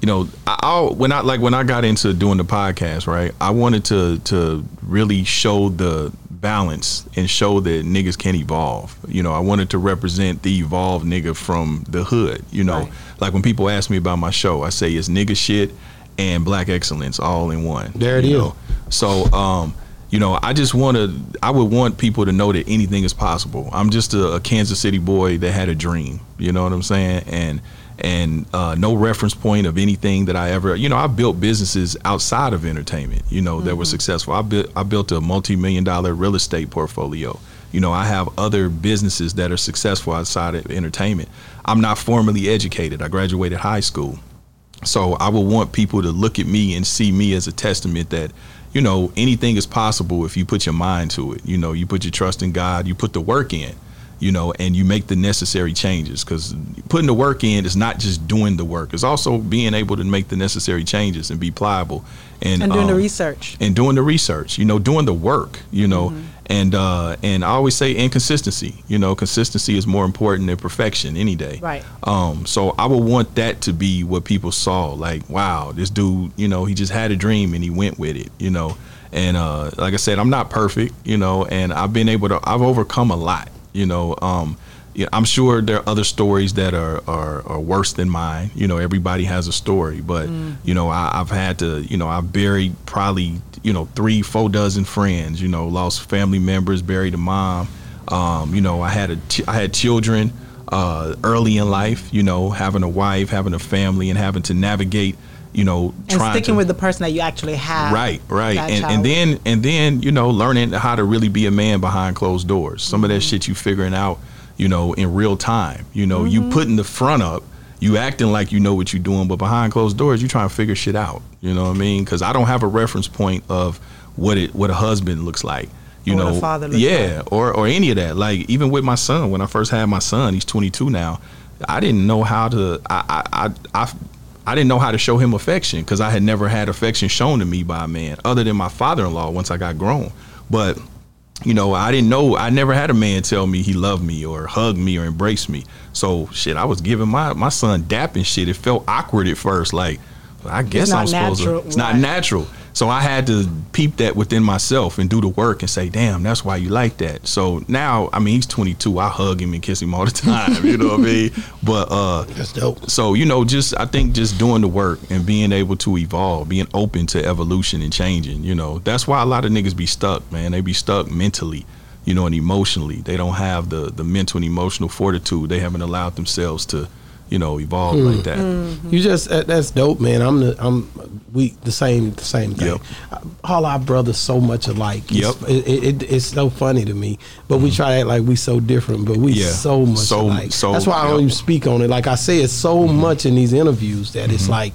you know, I when I like when I got into doing the podcast, right? I wanted to to really show the balance and show that niggas can evolve. You know, I wanted to represent the evolved nigga from the hood. You know, Right. like when people ask me about my show, I say it's nigga shit and black excellence all in one. There it is. know? So, um, you know, I just want to. I would want people to know that anything is possible. I'm just a, a Kansas City boy that had a dream. You know what I'm saying? And and uh, no reference point of anything that I ever. You know, I built businesses outside of entertainment. You know, that were successful. I built I built a multi million dollar real estate portfolio. You know, I have other businesses that are successful outside of entertainment. I'm not formally educated. I graduated high school. So I would want people to look at me and see me as a testament that, you know, anything is possible if you put your mind to it. You know, you put your trust in God, you put the work in, you know, and you make the necessary changes. Because putting the work in is not just doing the work; it's also being able to make the necessary changes and be pliable and And doing the um, research. and doing the research, you know, doing the work, you know, and uh, and I always say inconsistency. You know, consistency is more important than perfection any day. Right. Um, so I would want that to be what people saw. Like, wow, this dude, you know, he just had a dream and he went with it. You know, and uh, like I said, I'm not perfect. You know, and I've been able to, I've overcome a lot. You know, um, yeah, I'm sure there are other stories that are, are, are worse than mine. You know, everybody has a story, but you know, I, I've had to, you know, I've buried probably, you know, three, four dozen friends. You know, lost family members, buried a mom. Um, you know, I had a, ch- I had children uh, early in life. You know, having a wife, having a family, and having to navigate. You know, And trying sticking to, with the person that you actually have. Right, right, and and with. then and then you know learning how to really be a man behind closed doors. Some of that mm-hmm. shit you figuring out, you know, in real time. You know, you mm-hmm. putting the front up, you acting like you know what you're doing, but behind closed doors, you trying to figure shit out. You know what I mean? Because I don't have a reference point of what it what a husband looks like. You Or know, a father looks yeah, or or any of that. Like even with my son, when I first had my son, he's 22 now. I didn't know how to. I I I. I I didn't know how to show him affection because I had never had affection shown to me by a man other than my father-in-law once I got grown. But you know, I didn't know. I never had a man tell me he loved me or hug me or embrace me. So shit, I was giving my my son dap and shit. It felt awkward at first. Like I guess I'm supposed natural, to. It's not natural. So I had to peep that within myself and do the work and say, damn, that's why you like that. So now, I mean, he's 22. I hug him and kiss him all the time. You know what I mean? But uh, That's dope. so you know just i think just doing the work and being able to evolve being open to evolution and changing you know that's why a lot of niggas be stuck man they be stuck mentally you know and emotionally they don't have the the mental and emotional fortitude they haven't allowed themselves to you know evolve like hmm. that hmm. You just that, that's dope, man. I'm the I'm we the same the same thing. Yep. All our brothers so much alike. It's, Yep. it, it, it's so funny to me, but we hmm. try to act like we so different, but we Yeah. so much So- alike. so- that's why I don't yep. even speak on it. Like I say, it's so much in these interviews that it's like.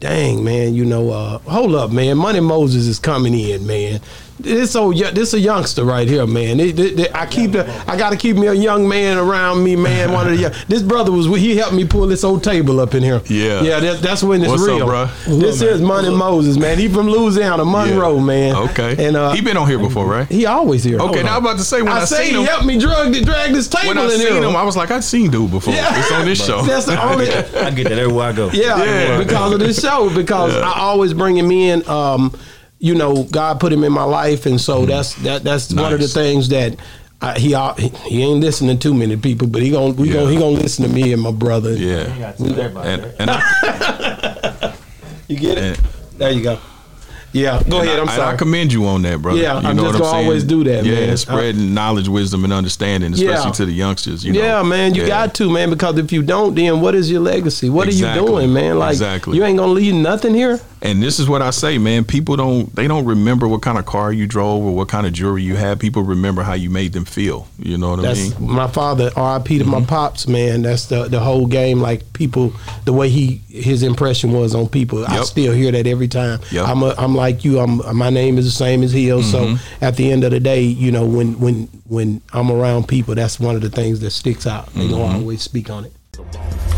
Dang man, you know, uh, hold up, man. Money Moses is coming in, man. This old, yo- this a youngster right here, man. It- it- it- I keep the, I got to keep me a young man around me, man. One of the, young, this brother was, he helped me pull this old table up in here. Yeah. yeah. That, that's when it's What's up, real, bruh? This is Money Moses, man. He from Louisiana, Monroe, man. okay and uh, he been on here before right he always here. okay Hold now on. i'm about to say when i, I, say seen he him helped me drug the drag this table when i in seen here. him i was like i've seen dude before Yeah. it's on this show That's the only. I get that everywhere I go. Yeah, Yeah. because of this show. Because I always bring him in. Um, you know, God put him in my life, and so hmm. that's that. That's one of the things that. I, he al- he ain't listening to too many people, but he gonna we Yeah. gonna he gonna listen to me and my brother. yeah and, and I, you get it. and, There you go. Yeah, go And ahead. I, I'm sorry. I commend you on that, brother. Yeah, you I'm know just what gonna saying? always do that, Yeah, man. spreading knowledge, wisdom, and understanding, especially Yeah. to the youngsters. You know? yeah, man, you Yeah. got to, man, because if you don't, then what is your legacy? What are you doing, man? Like, Exactly. you ain't gonna leave nothing here. And this is what I say, man. People don't they don't remember what kind of car you drove or what kind of jewelry you had. People remember how you made them feel. You know what I That's mean? my father. R.I.P. to Mm-hmm. my pops, man. That's the the whole game. Like people, the way he his impression was on people. I still hear that every time. Yep. I'm a, I'm like you. I'm my name is the same as his. Mm-hmm. So at the end of the day, you know, when when when I'm around people, that's one of the things that sticks out. They Mm-hmm. gonna always speak on it.